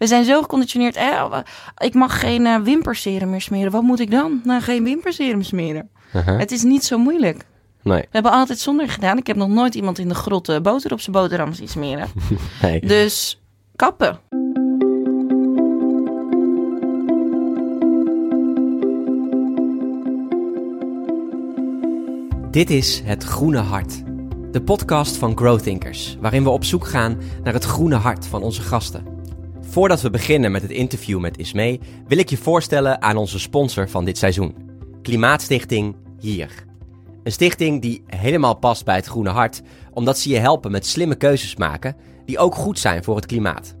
We zijn zo geconditioneerd. Eh, ik mag geen uh, wimperserum meer smeren. Wat moet ik dan? Nou, geen wimperserum smeren. Uh-huh. Het is niet zo moeilijk. Nee. We hebben altijd zonder gedaan. Ik heb nog nooit iemand in de grot uh, boter op zijn boterham zien smeren. nee. Dus kappen. Dit is Het Groene Hart. De podcast van Growthinkers, waarin we op zoek gaan naar het groene hart van onze gasten. Voordat we beginnen met het interview met Ismee, wil ik je voorstellen aan onze sponsor van dit seizoen. Klimaatstichting Hier. Een stichting die helemaal past bij het groene hart, omdat ze je helpen met slimme keuzes maken die ook goed zijn voor het klimaat.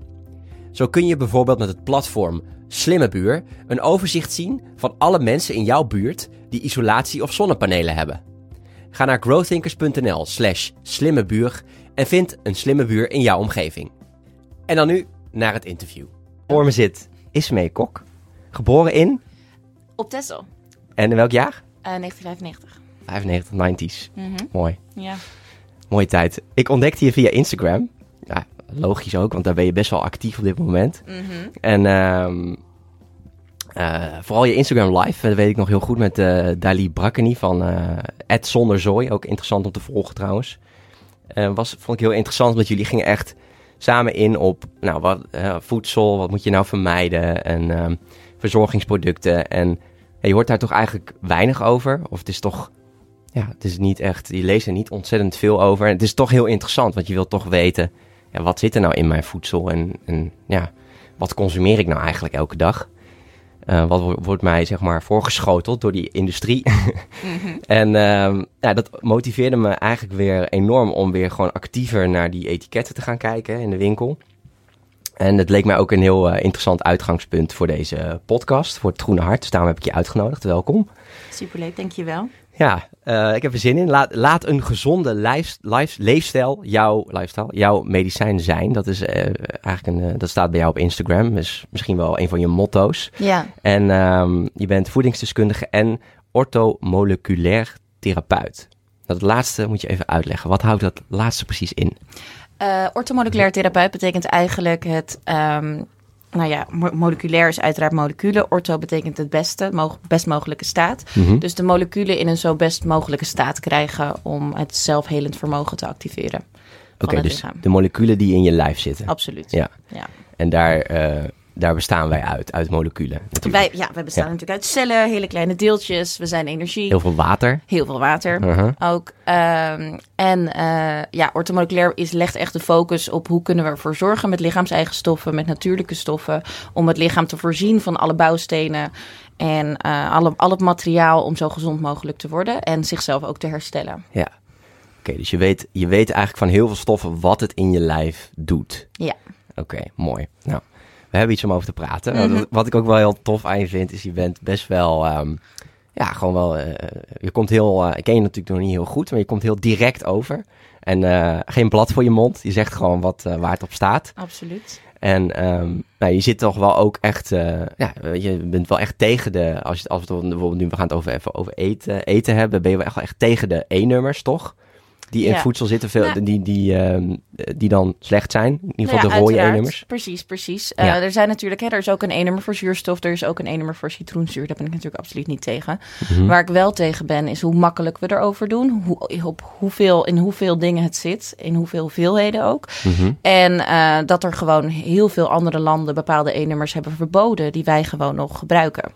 Zo kun je bijvoorbeeld met het platform Slimme Buur een overzicht zien van alle mensen in jouw buurt die isolatie of zonnepanelen hebben. Ga naar growthinkers.nl slash slimmebuur en vind een slimme buur in jouw omgeving. En dan nu naar het interview. Voor me zit Ismee Kok, geboren in Op Texel, en in welk jaar? uh, 1995. 95, 90s. Mhm. Mooi. Ja. Mooie tijd. Ik ontdekte je via Instagram. Ja, logisch ook, want daar ben je best wel actief op dit moment. Mhm. En ehm, eh, vooral je Instagram live, dat weet ik nog heel goed met eh Dali Brakkeni van eh Zonder Zooi. Ook interessant om te volgen trouwens. Was, vond ik heel interessant, omdat jullie gingen echt samen in op nou, wat, voedsel, wat moet je nou vermijden en ehm, verzorgingsproducten. En je hoort daar toch eigenlijk weinig over. Of het is toch, ja, het is niet echt, je leest er niet ontzettend veel over. En het is toch heel interessant, want je wilt toch weten, ja, wat zit er nou in mijn voedsel en, en ja, wat consumeer ik nou eigenlijk elke dag? Uh, wat wo- wordt mij zeg maar voorgeschoteld door die industrie? en ehm, ja, dat motiveerde me eigenlijk weer enorm om weer gewoon actiever naar die etiketten te gaan kijken in de winkel. En het leek mij ook een heel eh, interessant uitgangspunt voor deze podcast, voor het Groene Hart. Dus daarom heb ik je uitgenodigd. Welkom. Superleuk, dankjewel. Ja, eh, ik heb er zin in. Laat, laat een gezonde lijf, lijf, leefstijl, jouw, lifestyle, jouw medicijn zijn. Dat, is, eh, eigenlijk een, eh, dat staat bij jou op Instagram. Dat is misschien wel een van je motto's. Ja, En ehm, je bent voedingsdeskundige en orthomoleculair therapeut. Dat laatste moet je even uitleggen. Wat houdt dat laatste precies in? Orthomoleculair therapeut betekent eigenlijk het. Um, nou ja, mo moleculair is uiteraard moleculen. Ortho betekent het beste, mo best mogelijke staat. Mhm. Dus de moleculen in een zo best mogelijke staat krijgen om het zelfhelend vermogen te activeren. Oké, dus lichaam. de moleculen die in je lijf zitten. Absoluut. Ja. ja. En daar, eh, daar bestaan wij uit, uit moleculen. natuurlijk. Wij, ja, wij bestaan Ja. natuurlijk uit cellen, hele kleine deeltjes. We zijn energie, Heel veel water. heel veel water. Mhm. Ook. Um, en uh, ja, orthomoleculair is, legt echt de focus op hoe kunnen we ervoor zorgen met lichaamseigen stoffen, met natuurlijke stoffen, om het lichaam te voorzien van alle bouwstenen en uh, alle, al het materiaal om zo gezond mogelijk te worden en zichzelf ook te herstellen. Ja. Oké, dus je weet, je weet eigenlijk van heel veel stoffen wat het in je lijf doet. Ja. Oké, mooi. Nou, we hebben iets om over te praten. Mhm. Wat, wat ik ook wel heel tof aan je vind, is je bent best wel... ehm, ja, gewoon wel... eh, je komt heel... eh, ik ken je natuurlijk nog niet heel goed, maar je komt heel direct over. En eh, geen blad voor je mond. Je zegt gewoon wat, eh, waar het op staat. Absoluut. En ehm, nou, je zit toch wel ook echt... eh, ja, je bent wel echt tegen de... Als, je, als we het bijvoorbeeld nu we gaan het over, even over eten, eten hebben... ben je wel echt, wel echt tegen de E-nummers, toch? Die in Ja. voedsel zitten, veel, Nou. die, die, ehm, die dan slecht zijn. In ieder geval Ja, de rode. E-nummers. Precies, precies. Ja. Uh, er zijn natuurlijk, hè, er is ook een E-nummer voor zuurstof, er is ook een E-nummer voor citroenzuur. Daar ben ik natuurlijk absoluut niet tegen. Mhm. Waar ik wel tegen ben, is hoe makkelijk we erover doen. Hoe, op hoeveel, in hoeveel dingen het zit, in hoeveel hoeveelheden ook. Mhm. En uh, dat er gewoon heel veel andere landen bepaalde E-nummers hebben verboden die wij gewoon nog gebruiken.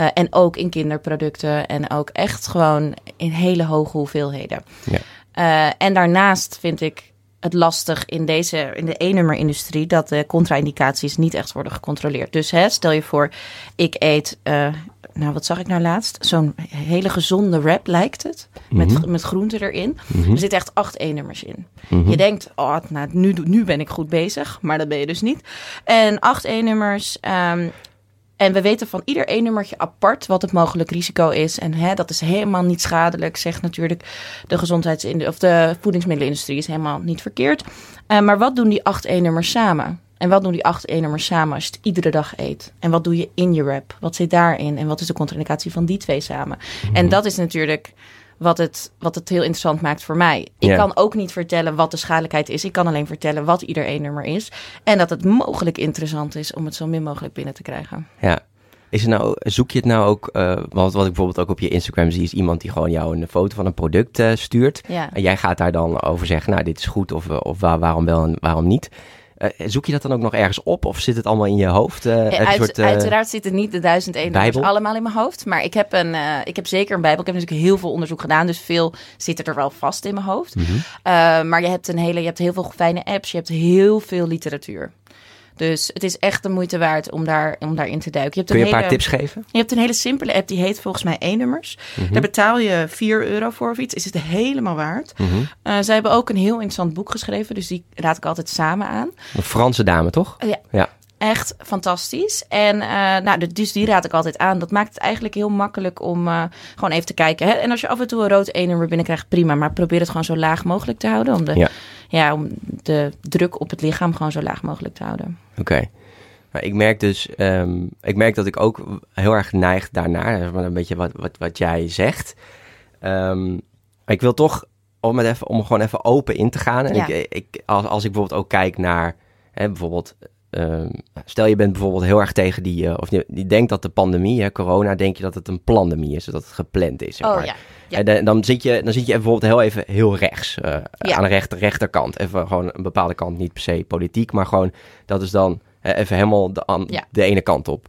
Uh, en ook in kinderproducten en ook echt gewoon in hele hoge hoeveelheden. Ja. Uh, en daarnaast vind ik het lastig in, deze, in de E-nummer-industrie dat de contra-indicaties niet echt worden gecontroleerd. Dus hè, stel je voor, ik eet, uh, nou wat zag ik nou laatst? Zo'n hele gezonde wrap lijkt het, met, Mhm. met groenten erin. Mhm. Er zitten echt acht E-nummers in. Mhm. Je denkt, oh, nou, nu, nu ben ik goed bezig, maar dat ben je dus niet. En acht E-nummers. Um, en we weten van ieder E-nummertje apart wat het mogelijk risico is. En hè, dat is helemaal niet schadelijk, zegt natuurlijk de gezondheidsindustrie of de voedingsmiddelenindustrie is helemaal niet verkeerd. Uh, maar wat doen die acht E-nummers samen? En wat doen die acht E-nummers samen als je het iedere dag eet? En wat doe je in je wrap? Wat zit daarin? En wat is de contraindicatie van die twee samen? Mm -hmm. En dat is natuurlijk wat het, wat het heel interessant maakt voor mij. Ik kan ook niet vertellen wat de schadelijkheid is. Ik kan alleen vertellen wat ieder E-nummer is. En dat het mogelijk interessant is om het zo min mogelijk binnen te krijgen. Ja. Is het nou, zoek je het nou ook, eh, want wat ik bijvoorbeeld ook op je Instagram zie, is iemand die gewoon jou een foto van een product eh, stuurt. En jij gaat daar dan over zeggen, nou dit is goed of, eh, of waar- waarom wel en waarom niet. Eh, zoek je dat dan ook nog ergens op of zit het allemaal in je hoofd? Eh, een Uit- soort, eh, uiteraard zitten niet de duizend Bijbel? allemaal in mijn hoofd. Maar ik heb, een, eh, ik heb zeker een bijbel. Ik heb natuurlijk heel veel onderzoek gedaan. Dus veel zit er wel vast in mijn hoofd. Mhm. Eh, maar je hebt, een hele, je hebt heel veel fijne apps. Je hebt heel veel literatuur. Dus het is echt de moeite waard om, daar, om daarin te duiken. Je hebt Kun je een hele, paar tips geven? Je hebt een hele simpele app, die heet volgens mij E-nummers. Daar betaal je 4 euro voor of iets. Is het helemaal waard. Mhm. Eh, zij hebben ook een heel interessant boek geschreven. Dus die raad ik altijd samen aan. Een Franse dame, toch? Ja. Ja. Echt fantastisch. En eh, nou, dus die raad ik altijd aan. Dat maakt het eigenlijk heel makkelijk om eh, gewoon even te kijken. Hè? En als je af en toe een rood 1 nummer binnenkrijgt, prima. Maar probeer het gewoon zo laag mogelijk te houden. Om de, Ja. Ja. om de druk op het lichaam gewoon zo laag mogelijk te houden. Oké. Maar ik merk dus, ehm, ik merk dat ik ook heel erg neig daarnaar. Een beetje wat, wat, wat jij zegt. Ehm, ik wil toch, om, het even, om gewoon even open in te gaan. En Ja. ik, ik, als, als ik bijvoorbeeld ook kijk naar, hè, bijvoorbeeld, ehm, stel je bent bijvoorbeeld heel erg tegen die, eh, of je, die denkt dat de pandemie, hè, corona, denk je dat het een pandemie is, dat het gepland is. Zeg Oh maar. ja. Ja. En dan, dan zit je, dan zit je bijvoorbeeld heel even heel rechts, eh, Ja. aan de rechter, rechterkant. Even gewoon een bepaalde kant, niet per se politiek, maar gewoon dat is dan even helemaal de, an- Ja. de ene kant op.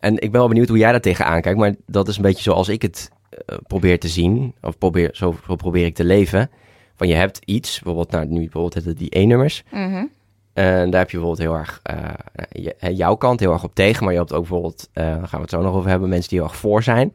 En ik ben wel benieuwd hoe jij daar tegenaan kijkt, maar dat is een beetje zoals ik het eh, probeer te zien, of probeer, zo, zo probeer ik te leven. Van je hebt iets, bijvoorbeeld nou, nu bijvoorbeeld het- die E-nummers, Mhm. En daar heb je bijvoorbeeld heel erg hè, jouw kant heel erg op tegen. Maar je hebt ook bijvoorbeeld, eh, daar gaan we het zo nog over hebben, mensen die heel erg voor zijn.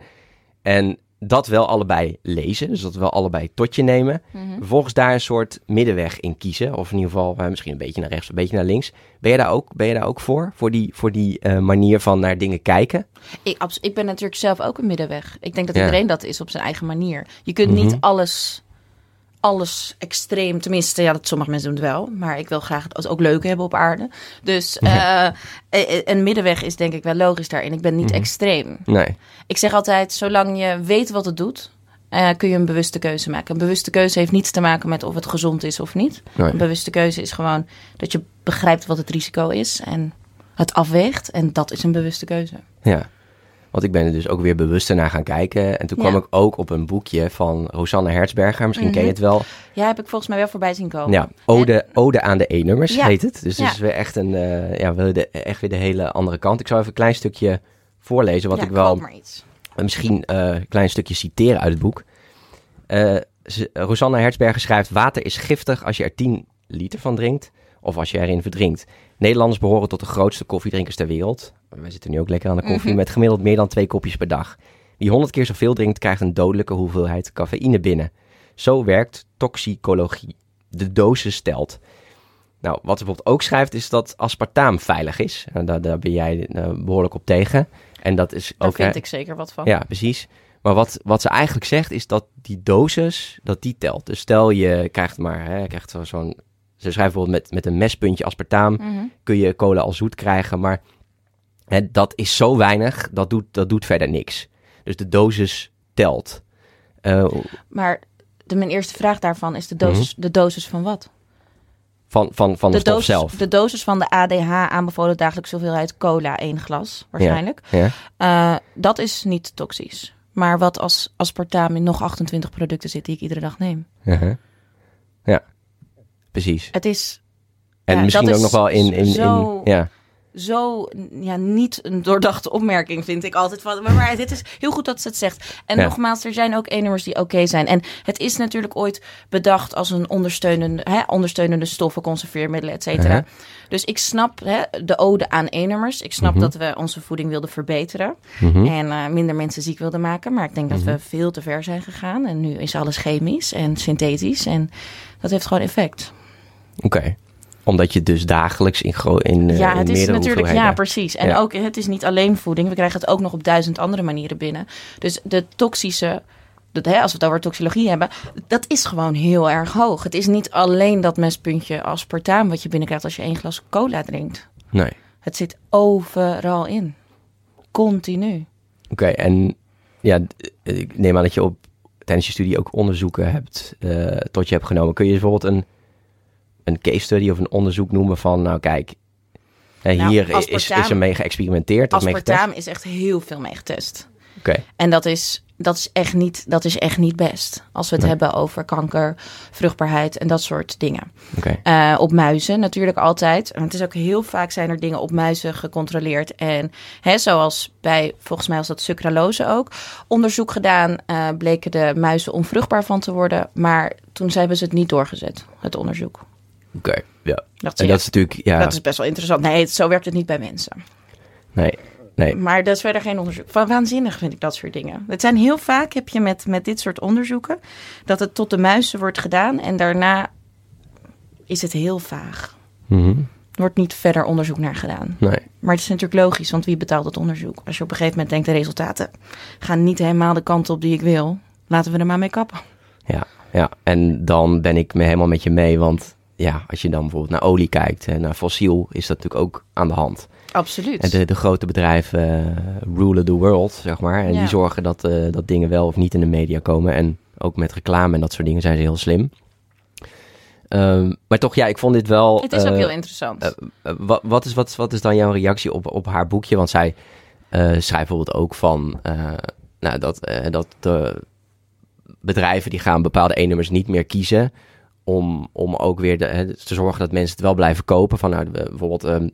En dat wel allebei lezen. Dus dat wel allebei tot je nemen. Mhm. Vervolgens daar een soort middenweg in kiezen. Of in ieder geval misschien een beetje naar rechts, een beetje naar links. Ben je daar ook, ben je daar ook voor? Voor die, voor die eh, manier van naar dingen kijken? Ik, ik ben natuurlijk zelf ook een middenweg. Ik denk dat Ja. iedereen dat is op zijn eigen manier. Je kunt Mhm. niet alles, alles extreem, tenminste, ja, dat sommige mensen doen het wel. Maar ik wil graag het ook leuk hebben op aarde. Dus eh, eh, een middenweg is denk ik wel logisch daarin. Ik ben niet Mhm. extreem. Nee. Ik zeg altijd, zolang je weet wat het doet, eh, kun je een bewuste keuze maken. Een bewuste keuze heeft niets te maken met of het gezond is of niet. nee. Een bewuste keuze is gewoon dat je begrijpt wat het risico is en het afweegt. En dat is een bewuste keuze. Ja. Want ik ben er dus ook weer bewuster naar gaan kijken. En toen kwam Ja. ik ook op een boekje van Rosanne Hertzberger. Misschien ken je Mhm. het wel. Ja, heb ik volgens mij wel voorbij zien komen. Ja, ode, ode aan de E-nummers Ja. heet het. Dus het Ja. is weer echt, een, eh, ja, de, echt weer de hele andere kant. Ik zal even een klein stukje voorlezen, wat ik wel maar iets. misschien eh, een klein stukje citeren uit het boek. Ze- Rosanne Hertzberger schrijft... Water is giftig als je er 10 liter van drinkt of als je erin verdrinkt. Nederlanders behoren tot de grootste koffiedrinkers ter wereld. Wij zitten nu ook lekker aan de koffie... Mhm. met gemiddeld meer dan twee kopjes per dag. Wie 100 keer zoveel drinkt, krijgt een dodelijke hoeveelheid cafeïne binnen. Zo werkt toxicologie. De dosis telt. Nou, wat ze bijvoorbeeld ook schrijft, is dat aspartaam veilig is. En daar, daar ben jij eh, behoorlijk op tegen. En dat is Daar ook... vind hè, ik zeker wat van. ja, precies. Maar wat, wat ze eigenlijk zegt is dat die dosis, dat die telt. Dus stel je krijgt maar, hè, krijgt zo- zo'n... Ze schrijft bijvoorbeeld met, met een mespuntje aspartaam Mhm. kun je cola al zoet krijgen. Maar hè, dat is zo weinig, dat doet, dat doet verder niks. Dus de dosis telt. Eh, Maar de, mijn eerste vraag daarvan is de dosis, de dosis van wat? van, van, van de, de, stof dosis, zelf. de dosis van de ADH aanbevolen dagelijkse hoeveelheid cola, één glas waarschijnlijk. Ja? Eh, dat is niet toxisch. Maar wat als aspartaam in nog 28 producten zit die ik iedere dag neem? Ja, precies. Het is En Ja, misschien ook nog wel in... in, in ja. Zo ja, niet een doordachte opmerking, vind ik altijd. Van, maar, maar dit is heel goed dat ze het zegt. En Ja. nogmaals, er zijn ook E-nummers die oké zijn. En het is natuurlijk ooit bedacht als een ondersteunende, hè, ondersteunende stoffen, conserveermiddelen, et cetera. Dus ik snap hè, de ode aan E-nummers. Ik snap Mhm. dat we onze voeding wilden verbeteren. Mhm. En eh, minder mensen ziek wilden maken. Maar ik denk dat we veel te ver zijn gegaan. En nu is alles chemisch en synthetisch. En dat heeft gewoon effect. Oké. Omdat je dus dagelijks in, gro- in, eh, ja, in het is natuurlijk, ja, precies. En Ja. ook, het is niet alleen voeding. We krijgen het ook nog op duizend andere manieren binnen. Dus de toxische, dat, hè, als we het over toxicologie hebben, dat is gewoon heel erg hoog. Het is niet alleen dat mespuntje aspartaam wat je binnenkrijgt als je één glas cola drinkt. Nee. Het zit overal in. Continu. Oké, en ja, ik neem aan dat je op tijdens je studie ook onderzoeken hebt, eh, tot je hebt genomen. Kun je bijvoorbeeld een, een case study of een onderzoek noemen van, nou kijk, eh, Nou, hier is, aspartaam- is er mee geëxperimenteerd of mee getest? Aspartaam is echt heel veel mee getest. Oké, En dat is, dat is, echt, niet, dat is echt niet best. Als we het Nee. hebben over kanker, vruchtbaarheid en dat soort dingen. oké. Eh, op muizen natuurlijk altijd. Want het is ook heel vaak zijn er dingen op muizen gecontroleerd. En hè, zoals bij, volgens mij was dat sucralose ook, onderzoek gedaan. eh, bleken de muizen onvruchtbaar van te worden. Maar toen hebben ze het niet doorgezet, het onderzoek. Oké, ja. Dacht En dat is natuurlijk, ja, dat is best wel interessant. Nee, het- zo werkt het niet bij mensen. nee, nee. Maar dat is verder geen onderzoek. Van waanzinnig vind ik dat soort dingen. Het zijn heel vaak, heb je met, met dit soort onderzoeken, dat het tot de muizen wordt gedaan en daarna is het heel vaag. Mhm. Er wordt niet verder onderzoek naar gedaan. Nee. Maar het is natuurlijk logisch, want wie betaalt het onderzoek? Als je op een gegeven moment denkt, de resultaten gaan niet helemaal de kant op die ik wil, laten we er maar mee kappen. Ja, ja, en dan ben ik me helemaal met je mee, want ja, als je dan bijvoorbeeld naar olie kijkt en naar fossiel, is dat natuurlijk ook aan de hand. Absoluut. En de, de grote bedrijven eh, rulen the world, zeg maar. En Ja. die zorgen dat, eh, dat dingen wel of niet in de media komen. En ook met reclame en dat soort dingen zijn ze heel slim. Ehm, maar toch, ja, ik vond dit wel... het is ook eh, heel interessant. eh, eh, wat, wat, is, wat, wat is dan jouw reactie op, op haar boekje? Want zij eh, schrijft bijvoorbeeld ook van eh, nou, dat, eh, dat de bedrijven die gaan bepaalde E-nummers niet meer kiezen. Om, om ook weer de, te zorgen dat mensen het wel blijven kopen. Van, nou, bijvoorbeeld, ehm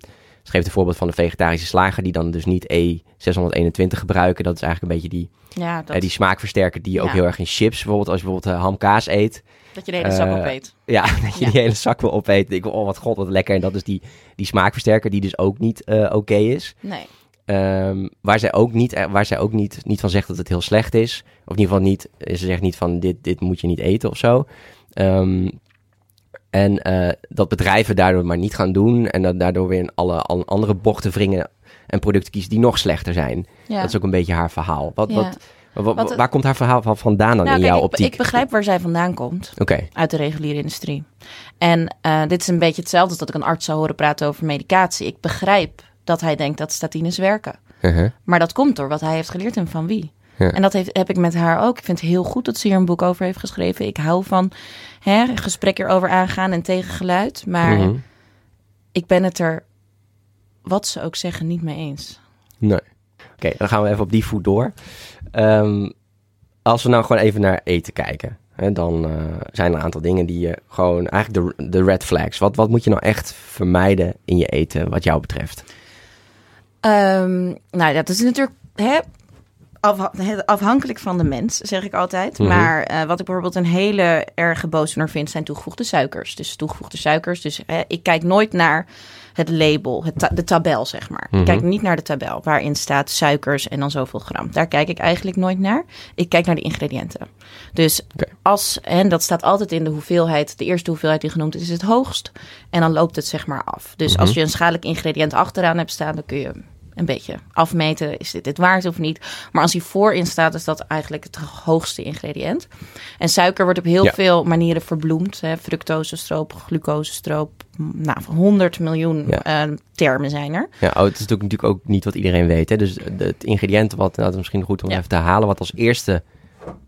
ze geeft een voorbeeld van de vegetarische slager die dan dus niet E621 gebruiken. Dat is eigenlijk een beetje die, ja, dat, eh, die smaakversterker die je ook heel erg in chips. Bijvoorbeeld als je bijvoorbeeld eh, hamkaas eet. dat je de hele zak eh, opeet. Ja, dat je Ja. die hele zak wil opeten. Ik, oh wat god, wat lekker. En dat is die, die smaakversterker die dus ook niet oké is. Nee. Ehm, waar zij ook, niet, waar zij ook niet, niet van zegt dat het heel slecht is. Of in ieder geval niet, ze zegt niet van dit, dit moet je niet eten of zo. Ehm, en eh, dat bedrijven daardoor maar niet gaan doen. En dat daardoor weer in alle, alle andere bochten wringen en producten kiezen die nog slechter zijn. Ja. Dat is ook een beetje haar verhaal. Wat, Ja. wat, wat, Wat- waar komt haar verhaal van vandaan dan Nou, in kijk, jouw ik, optiek? ik begrijp waar zij vandaan komt. Oké, uit de reguliere industrie. En eh, dit is een beetje hetzelfde als dat ik een arts zou horen praten over medicatie. Ik begrijp dat hij denkt dat statines werken. uh-huh. Maar dat komt door wat hij heeft geleerd en van wie. Ja. En dat heeft, heb ik met haar ook. Ik vind het heel goed dat ze hier een boek over heeft geschreven. Ik hou van hè, gesprek erover aangaan en tegengeluid. Maar Mhm. ik ben het er, wat ze ook zeggen, niet mee eens. Nee. Oké, dan gaan we even op die voet door. Ehm, als we nou gewoon even naar eten kijken. Hè, dan eh, zijn er een aantal dingen die je gewoon... Eigenlijk de, de red flags. Wat, wat moet je nou echt vermijden in je eten wat jou betreft? Ehm, nou, dat is natuurlijk hè, afha- afhankelijk van de mens, zeg ik altijd. Mhm. Maar eh, wat ik bijvoorbeeld een hele erge bozener vind, zijn toegevoegde suikers. Dus toegevoegde suikers. Dus ik kijk nooit naar het label, het ta- de tabel, zeg maar. Mhm. Ik kijk niet naar de tabel waarin staat suikers en dan zoveel gram. Daar kijk ik eigenlijk nooit naar. Ik kijk naar de ingrediënten. Dus als, en dat staat altijd in de hoeveelheid, de eerste hoeveelheid die genoemd is, is het hoogst. En dan loopt het zeg maar af. Dus Mhm. als je een schadelijk ingrediënt achteraan hebt staan, dan kun je een beetje afmeten. Is dit dit waard of niet? Maar als hij voorin staat, is dat eigenlijk het hoogste ingrediënt. En suiker wordt op heel Ja. veel manieren verbloemd. Hè? Fructosestroop, glucosestroop. Nou, 100 miljoen Ja. eh, termen zijn er. Ja, oh, het is natuurlijk, natuurlijk ook niet wat iedereen weet. Hè? Dus het ingrediënt wat, nou, dat is misschien goed om Ja. even te halen... wat als eerste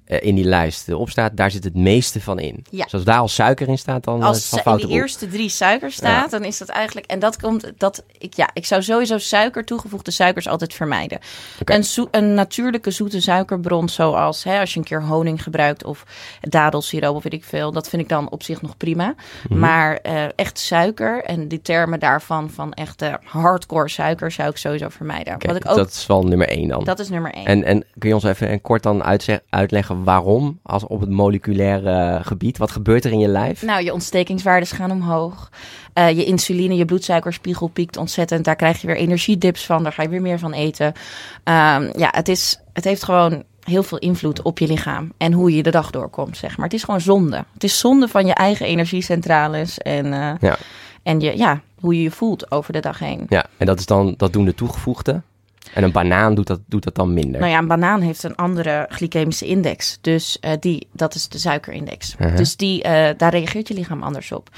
eh, in die lijst erop staat, daar zit het meeste van in. Ja. Dus als daar al suiker in staat, dan eh, is het Als van in boel. eerste drie suikers staat, dan is dat eigenlijk... En dat komt... Dat, ik, ja, ik zou sowieso suiker, toegevoegde suikers altijd vermijden. Een, een natuurlijke zoete suikerbron, zoals hè, als je een keer honing gebruikt... of dadelsiroop of weet ik veel, dat vind ik dan op zich nog prima. Mhm. Maar eh, echt suiker en die termen daarvan... van echte hardcore suiker zou ik sowieso vermijden. Oké, Wat ik ook, Dat is wel nummer één dan. dat is nummer één. En, en kun je ons even en kort dan uitleggen waarom, als op het moleculaire gebied, wat gebeurt er in je lijf? Nou, je ontstekingswaardes gaan omhoog. Eh, je insuline, je bloedsuikerspiegel piekt ontzettend. Daar krijg je weer energiedips van. Daar ga je weer meer van eten. Ehm, ja, het, is, het heeft gewoon heel veel invloed op je lichaam. En hoe je de dag doorkomt, zeg maar. Het is gewoon zonde. Het is zonde van je eigen energiecentrales. En, eh, Ja. en je, ja, hoe je je voelt over de dag heen. Ja, en dat, is dan, dat doen de toegevoegde. En een banaan doet dat, doet dat dan minder. Nou ja, een banaan heeft een andere glycemische index. Dus eh, die, dat is de suikerindex. Uh-huh. Dus die, eh, daar reageert je lichaam anders op.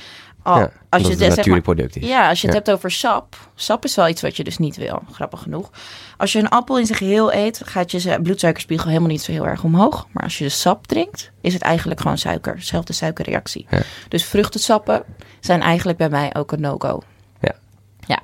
Al, ja, als je het, maar, natuurlijk product is. Ja, als je het hebt over sap. Sap is wel iets wat je dus niet wil, grappig genoeg. Als je een appel in zijn geheel eet, gaat je bloedsuikerspiegel helemaal niet zo heel erg omhoog. Maar als je de sap drinkt, is het eigenlijk gewoon suiker. Dezelfde suikerreactie. Ja. Dus vruchtensappen zijn eigenlijk bij mij ook een no-go. Ja. Ja.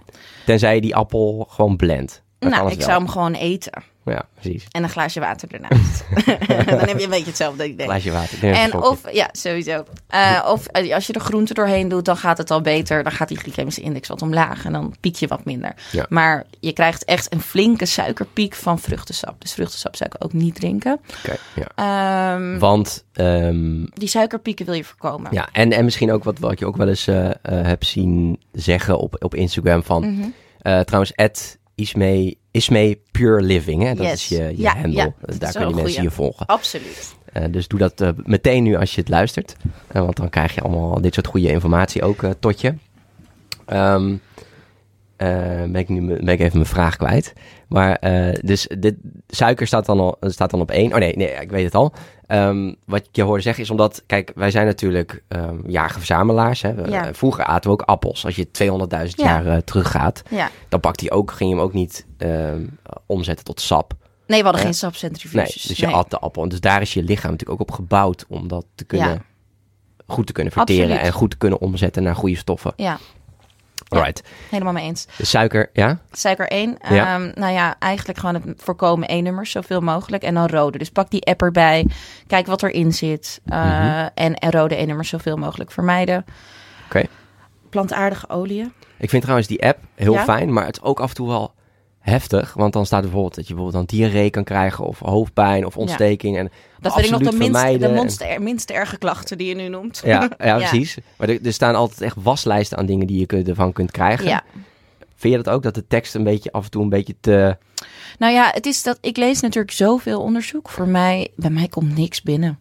Tenzij je die appel gewoon blendt. Nou, ik wel. zou hem gewoon eten. Ja, precies. En een glaasje water ernaast. Dan heb je een beetje hetzelfde idee. Glaasje water. En of, ja, sowieso. Eh, of eh, als je er groente doorheen doet, dan gaat het al beter. Dan gaat die glycemische index wat omlaag en dan piek je wat minder. Ja. Maar je krijgt echt een flinke suikerpiek van vruchtensap. Dus vruchtensap zou ik ook niet drinken. Oké, ja. Ehm, Want, ehm, die suikerpieken wil je voorkomen. ja, en, en misschien ook wat, wat je ook wel eens eh, eh, hebt zien zeggen op, op Instagram van... Mhm. trouwens, at Ismee, Ismee Pure Living, hè? dat Yes. is je, je Ja, handle. ja, Dus Daar is kunnen mensen je volgen. Absoluut. Eh, dus doe dat eh, meteen nu als je het luistert. Eh, want dan krijg je allemaal dit soort goede informatie ook tot je. Eh, ben, ik nu, ben ik even mijn vraag kwijt. Maar dus dit, suiker staat dan, al, staat dan op één. Oh nee, nee, ik weet het al. Ehm, wat ik je hoorde zeggen is omdat, kijk, wij zijn natuurlijk um, jager-verzamelaars. Hè? We- Ja. Vroeger aten we ook appels. Als je 200.000 Ja. jaar eh, teruggaat, Ja. dan pakt hij ook, ging je hem ook niet ehm, omzetten tot sap. Nee, we hadden geen Nee, sapcentrifuges. dus je at de appel. En dus daar is je lichaam natuurlijk ook op gebouwd om dat te kunnen, goed te kunnen verteren Absoluut. en goed te kunnen omzetten naar goede stoffen. Ja, Alright. helemaal mee eens. Suiker, ja? Suiker 1. Ja. nou ja, eigenlijk gewoon het voorkomen E-nummers zoveel mogelijk. En dan rode. Dus pak die app erbij. Kijk wat erin zit. eh, Mhm. en, en rode E-nummers zoveel mogelijk vermijden. Oké. Plantaardige oliën. Ik vind trouwens die app heel Ja? fijn, maar het is ook af en toe wel heftig. Want dan staat bijvoorbeeld dat je bijvoorbeeld dan diarree kan krijgen of hoofdpijn of ontsteking. En Dat vind ik nog de minste, de er- erge klachten die je nu noemt. Ja, ja, Ja. precies. Maar er, er staan altijd echt waslijsten aan dingen die je ervan kunt krijgen. Ja. Vind je dat ook, dat de tekst een beetje af en toe een beetje te... Nou ja, het is dat ik lees natuurlijk zoveel onderzoek. Voor mij, bij mij komt niks binnen.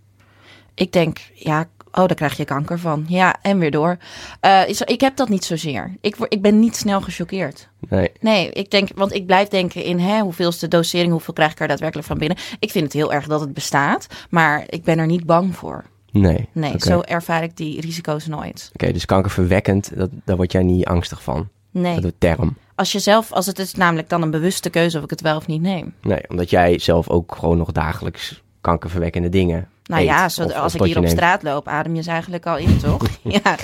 Ik denk, ja, oh, daar krijg je kanker van. Ja, en weer door. Eh, ik heb dat niet zozeer. Ik, ik ben niet snel gechoqueerd. Nee, Nee, ik denk, want ik blijf denken in hè, hoeveel is de dosering, hoeveel krijg ik er daadwerkelijk van binnen. Ik vind het heel erg dat het bestaat, maar ik ben er niet bang voor. nee. Nee, zo ervaar ik die risico's nooit. Oké, dus kankerverwekkend, dat, daar word jij niet angstig van. Nee, Dat de term. als je zelf, als het is namelijk dan een bewuste keuze of ik het wel of niet neem. Nee, omdat jij zelf ook gewoon nog dagelijks kankerverwekkende dingen Nou eet, ja, zo, of- of als ik hier op straat loop, adem je ze eigenlijk al in, toch? ja.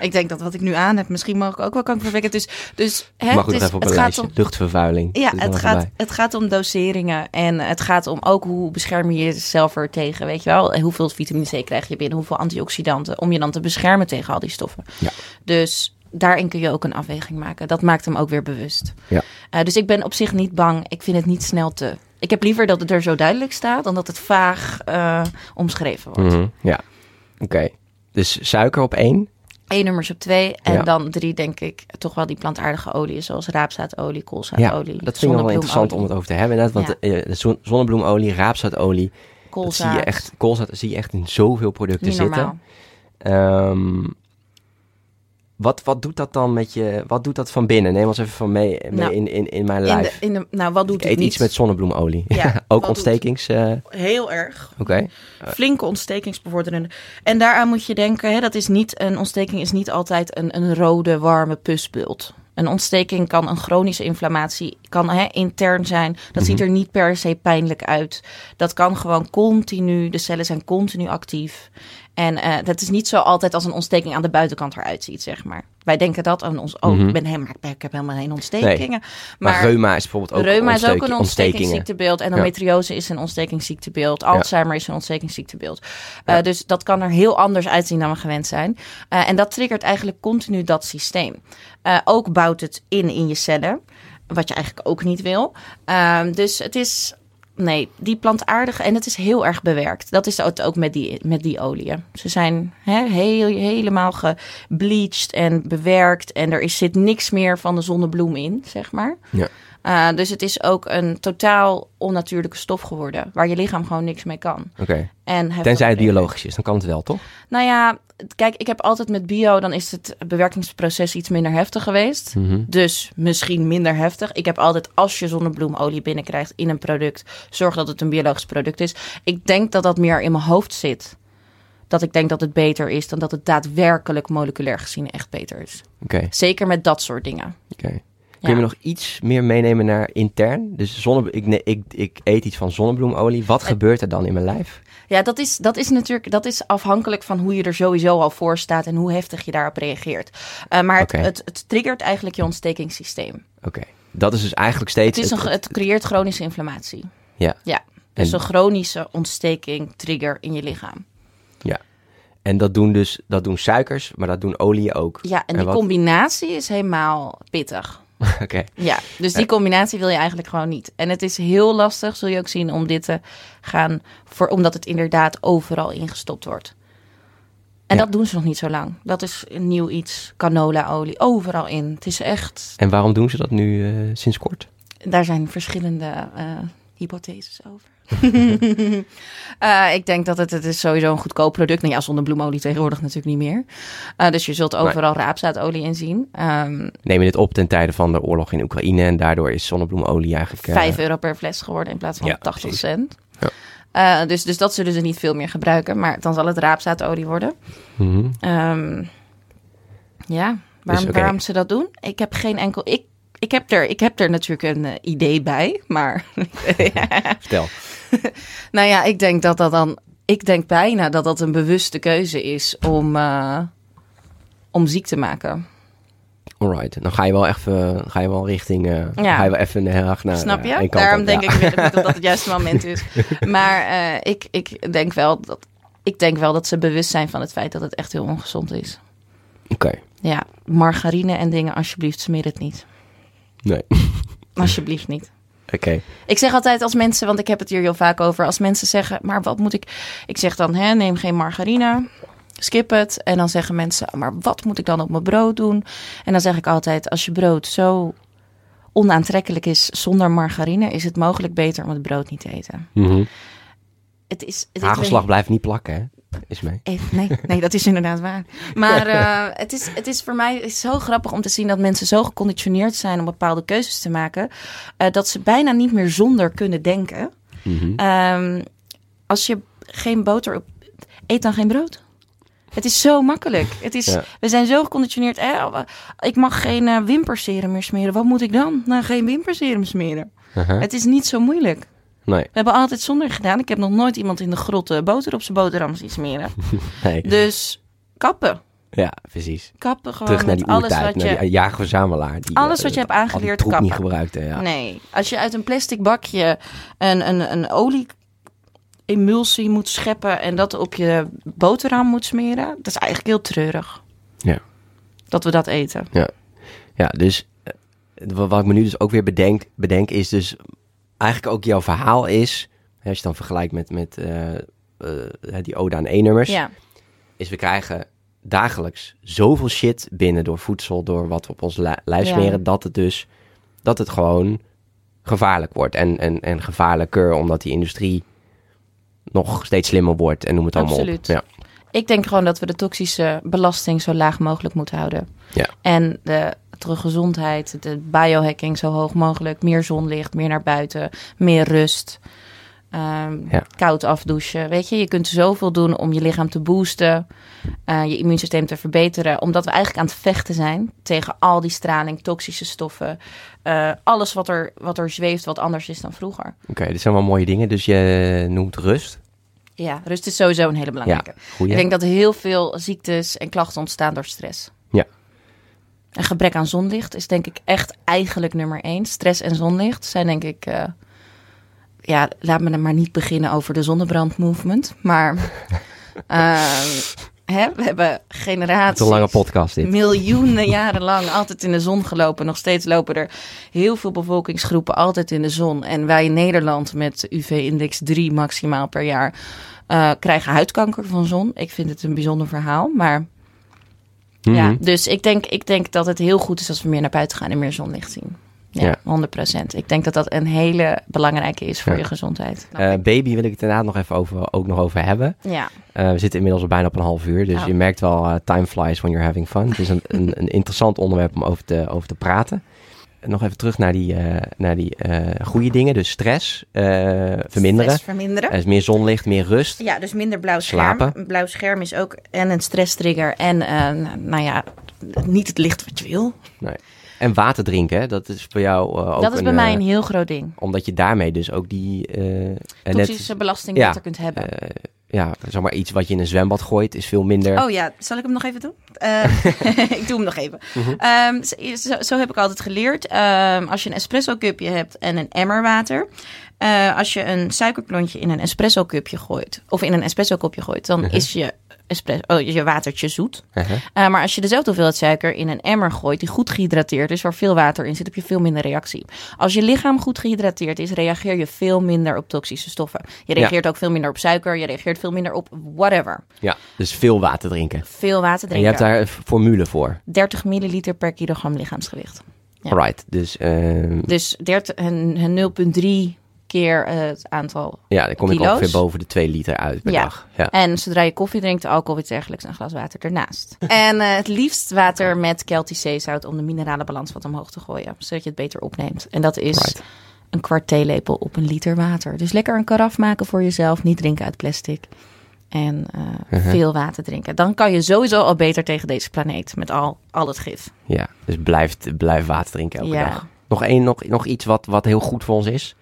Ik denk dat wat ik nu aan heb, misschien mag ik ook wel kankerverwekken. Dus, dus hè, Mag ook het, gaat om, Luchtvervuiling. Ja, het gaat, het gaat om doseringen en het gaat om ook hoe bescherm je jezelf er tegen, weet je wel? Hoeveel vitamine C krijg je binnen, hoeveel antioxidanten, om je dan te beschermen tegen al die stoffen. Ja. Dus daarin kun je ook een afweging maken. Dat maakt hem ook weer bewust. Ja. Eh, dus ik ben op zich niet bang. Ik vind het niet snel te. Ik heb liever dat het er zo duidelijk staat dan dat het vaag eh, omschreven wordt. Mhm, Ja, oké. Dus suiker op één. Eén nummers op twee en Ja. dan drie denk ik toch wel die plantaardige oliën zoals raapzaadolie, Ja, koolzaadolie, dat vind ik wel interessant om het over te hebben. Inderdaad, want Ja. eh, zonnebloemolie, raapzaadolie, dat zie koolzaad. je echt, koolzaad zie je echt in zoveel producten Niet zitten. normaal. Wat, wat doet dat dan met je, wat doet dat van binnen? Neem ons even van mee, mee Nou, in, in, in mijn In de, lijf. in de, nou, wat doet Ik het eet niet? iets met zonnebloemolie. Ja, ook ontstekings... eh, Heel erg. Oké, Flinke ontstekingsbevorderende. En daaraan moet je denken, hè, dat is niet, een ontsteking is niet altijd een, een rode, warme pusbult. Een ontsteking kan een chronische inflammatie, kan hè, intern zijn. Dat ziet er niet per se pijnlijk uit. Dat kan gewoon continu, de cellen zijn continu actief. En eh dat is niet zo altijd als een ontsteking aan de buitenkant eruit ziet, zeg maar. Wij denken dat aan ons, oh, ik, ben helemaal, ik heb helemaal geen ontstekingen. maar, reuma is bijvoorbeeld ook Reuma is ook een ontstekingsziektebeeld. Ja. Endometriose is een ontstekingsziektebeeld. Alzheimer is een ontstekingsziektebeeld. Eh, dus dat kan er heel anders uitzien dan we gewend zijn. Eh, en dat triggert eigenlijk continu dat systeem. Ook bouwt het in in je cellen. Wat je eigenlijk ook niet wil. Ehm, dus het is... Nee, die plantaardige... En het is heel erg bewerkt. Dat is ook met die, met die oliën. Ze zijn heel, helemaal gebleached en bewerkt. En er is, zit niks meer van de zonnebloem in, zeg maar. Ja. Uh, dus het is ook een totaal onnatuurlijke stof geworden. Waar je lichaam gewoon niks mee kan. Oké, En tenzij het biologisch is, dan kan het wel, toch? Nou ja, kijk, ik heb altijd met bio, dan is het bewerkingsproces iets minder heftig geweest. Mhm. Dus misschien minder heftig. Ik heb altijd, als je zonnebloemolie binnenkrijgt in een product, zorg dat het een biologisch product is. Ik denk dat dat meer in mijn hoofd zit. dat ik denk dat het beter is dan dat het daadwerkelijk moleculair gezien echt beter is. Oké, Zeker met dat soort dingen. oké. Kun je me nog iets meer meenemen naar intern? Dus zonne, ik, ne- ik, ik eet iets van zonnebloemolie. Wat gebeurt er dan in mijn lijf? Ja, dat is, dat is natuurlijk dat is afhankelijk van hoe je er sowieso al voor staat en hoe heftig je daarop reageert. Eh, maar het, het, het triggert eigenlijk je ontstekingssysteem. Oké, dat is dus eigenlijk steeds... Het, is een, het creëert chronische inflammatie. Ja. Ja, dus En- een chronische ontsteking trigger in je lichaam. Ja. En dat doen dus dat doen suikers, maar dat doen oliën ook. Ja, en die wat- combinatie is helemaal pittig. Oké. Ja, dus die combinatie wil je eigenlijk gewoon niet. En het is heel lastig, zul je ook zien, om dit te gaan, voor, omdat het inderdaad overal ingestopt wordt. En Ja. dat doen ze nog niet zo lang. Dat is een nieuw iets, canola-olie, overal in. Het is echt, En waarom doen ze dat nu eh, sinds kort? daar zijn verschillende eh, hypotheses over. Eh, ik denk dat het, het is sowieso een goedkoop product. Nou ja, zonnebloemolie tegenwoordig natuurlijk niet meer. Eh, dus je zult overal raapzaadolie in zien. Ehm Neem je dit op ten tijde van de oorlog in Oekraïne en daardoor is zonnebloemolie eigenlijk... eh, 5 euro per fles geworden in plaats van Ja, 80 precies. cent. Ja. Dus, dus dat zullen ze niet veel meer gebruiken. Maar dan zal het raapzaadolie worden. mhm. Ehm, ja, waarom, oké. waarom ze dat doen? Ik heb geen enkel... Ik, ik, heb, er, ik heb er natuurlijk een eh, idee bij, maar... Vertel. nou ja, ik denk dat dat dan... Ik denk bijna dat dat een bewuste keuze is om, eh, om ziek te maken. Alright, dan ga je wel even ga je wel richting... eh Ja. Ga je wel even heel erg naar Snap je? Daarom op, denk ja. ik weer niet dat dat het juiste moment is. Maar ik, ik, denk wel dat, ik denk wel dat ze bewust zijn van het feit dat het echt heel ongezond is. Oké, Ja, margarine en dingen, alsjeblieft, smeer het niet. Nee. Alsjeblieft niet. Oké, Ik zeg altijd als mensen, want ik heb het hier heel vaak over, als mensen zeggen, maar wat moet ik? Ik zeg dan, hè, neem geen margarine, skip het. En dan zeggen mensen, maar wat moet ik dan op mijn brood doen? En dan zeg ik altijd, als je brood zo onaantrekkelijk is zonder margarine, is het mogelijk beter om het brood niet te eten. Mhm. Het is, het Hagelslag blijft niet plakken, hè? Is mee. Nee, nee, dat is inderdaad waar. Maar eh, het, is, het is voor mij is zo grappig om te zien dat mensen zo geconditioneerd zijn om bepaalde keuzes te maken, eh, dat ze bijna niet meer zonder kunnen denken. Mhm. Ehm, als je geen boter op, eet dan geen brood. Het is zo makkelijk. Het is, Ja. We zijn zo geconditioneerd. Eh, ik mag geen eh, wimperserum meer smeren. Wat moet ik dan? Nou, geen wimperserum smeren. Het is niet zo moeilijk. Nee, We hebben altijd zonder gedaan. Ik heb nog nooit iemand in de grot eh, boter op zijn boterham zien smeren. nee. Dus kappen. Ja, precies. Kappen gewoon Terug naar die alles wat je... die jager-verzamelaar. Die, Alles wat je hebt aangeleerd troep niet kappen. gebruikte, ja. Nee, als je uit een plastic bakje een, een, een olie emulsie moet scheppen en dat op je boterham moet smeren, dat is eigenlijk heel treurig. Ja. Dat we dat eten. Ja, dus eh, wat wat ik me nu dus ook weer bedenk, bedenk is dus eigenlijk ook jouw verhaal is, hè, als je dan vergelijkt met, met eh, eh, die Ode aan E-nummers, Ja, is we krijgen dagelijks zoveel shit binnen door voedsel, door wat we op ons li- lijf Ja. smeren, dat het dus, dat het gewoon gevaarlijk wordt. En, en, en gevaarlijker, omdat die industrie nog steeds slimmer wordt en noem het allemaal Absoluut. op. Ja. ik denk gewoon dat we de toxische belasting zo laag mogelijk moeten houden. Ja. En de, gezondheid, de biohacking zo hoog mogelijk. Meer zonlicht, meer naar buiten, meer rust. Ehm, Ja. Koud afdouchen. Weet je, je kunt zoveel doen om je lichaam te boosten, eh, je immuunsysteem te verbeteren. Omdat we eigenlijk aan het vechten zijn tegen al die straling, toxische stoffen. eh, alles wat er, wat er zweeft, wat anders is dan vroeger. Oké, dit zijn wel mooie dingen. Dus je noemt rust. Ja, rust is sowieso een hele belangrijke. Ik denk dat heel veel ziektes en klachten ontstaan door stress. Een gebrek aan zonlicht is denk ik echt eigenlijk nummer één. Stress en zonlicht zijn denk ik... eh, ja, laat me dan maar niet beginnen over de zonnebrandmovement. Maar ehm, hè, we hebben generaties... een lange podcast dit. Miljoenen jaren lang altijd in de zon gelopen. Nog steeds lopen er heel veel bevolkingsgroepen altijd in de zon. En wij in Nederland met UV-index 3 maximaal per jaar eh, krijgen huidkanker van zon. Ik vind het een bijzonder verhaal. Maar ja, Mhm. dus ik denk, ik denk dat het heel goed is als we meer naar buiten gaan en meer zonlicht zien. Ja, Ja. 100%. Ik denk dat dat een hele belangrijke is voor Ja. je gezondheid. Eh, baby wil ik het inderdaad nog even over, ook nog over hebben. ja, Eh, we zitten inmiddels al bijna op een half uur, dus Oh. je merkt wel, eh, time flies when you're having fun. Het is een, een, een interessant onderwerp om over te, over te praten. Nog even terug naar die, eh, naar die eh, goede dingen. Dus stress eh, verminderen. Stress verminderen. Er is meer zonlicht, meer rust. Ja, dus minder blauw scherm. Slapen. Blauw scherm is ook en een stresstrigger en nou ja, niet het licht wat je wil. Nee. En water drinken, hè, dat is voor jou eh, ook dat is een, bij mij een heel groot ding. Omdat je daarmee dus ook die... net, Toxische belasting ja, beter kunt hebben. Ja, zeg maar iets wat je in een zwembad gooit is veel minder... Oh ja, zal ik hem nog even doen? Eh, ik doe hem nog even. Mhm. Ehm, zo, zo- zo heb ik altijd geleerd. Ehm, als je een espresso cupje hebt en een emmer water. eh, als je een suikerklontje in een espresso cupje gooit. Of in een espresso kopje gooit. Dan Mhm. is je, espresso, oh, je watertje zoet. Uh-huh. Eh, maar als je dezelfde hoeveelheid suiker in een emmer gooit. Die goed gehydrateerd is. Waar veel water in zit. Heb je veel minder reactie. Als je lichaam goed gehydrateerd is. Reageer je veel minder op toxische stoffen. Je reageert ook veel minder op suiker. Je reageert veel minder op whatever. Ja, dus veel water drinken. Veel water En je drinken. hebt daar een formule voor. 30 milliliter per kilogram lichaamsgewicht. Ja. Alright, dus ehm, Dus 30, een, een 0,3 keer eh, het aantal. ja, dan kom ik kilo's. ongeveer boven de 2 liter uit per Ja. dag. Ja. En zodra je koffie drinkt, alcohol, iets dergelijks, een glas water ernaast. en eh, het liefst water met Celtisch zeezout om de minerale balans wat omhoog te gooien. Zodat je het beter opneemt. En dat is Right. een kwart theelepel op een liter water. Dus lekker een karaf maken voor jezelf. Niet drinken uit plastic. En eh, Uh-huh. veel water drinken. Dan kan je sowieso al beter tegen deze planeet. Met al, al het gif. ja, dus blijf, blijf water drinken elke Ja. dag. Nog, één, nog, nog iets wat, wat heel goed voor ons is.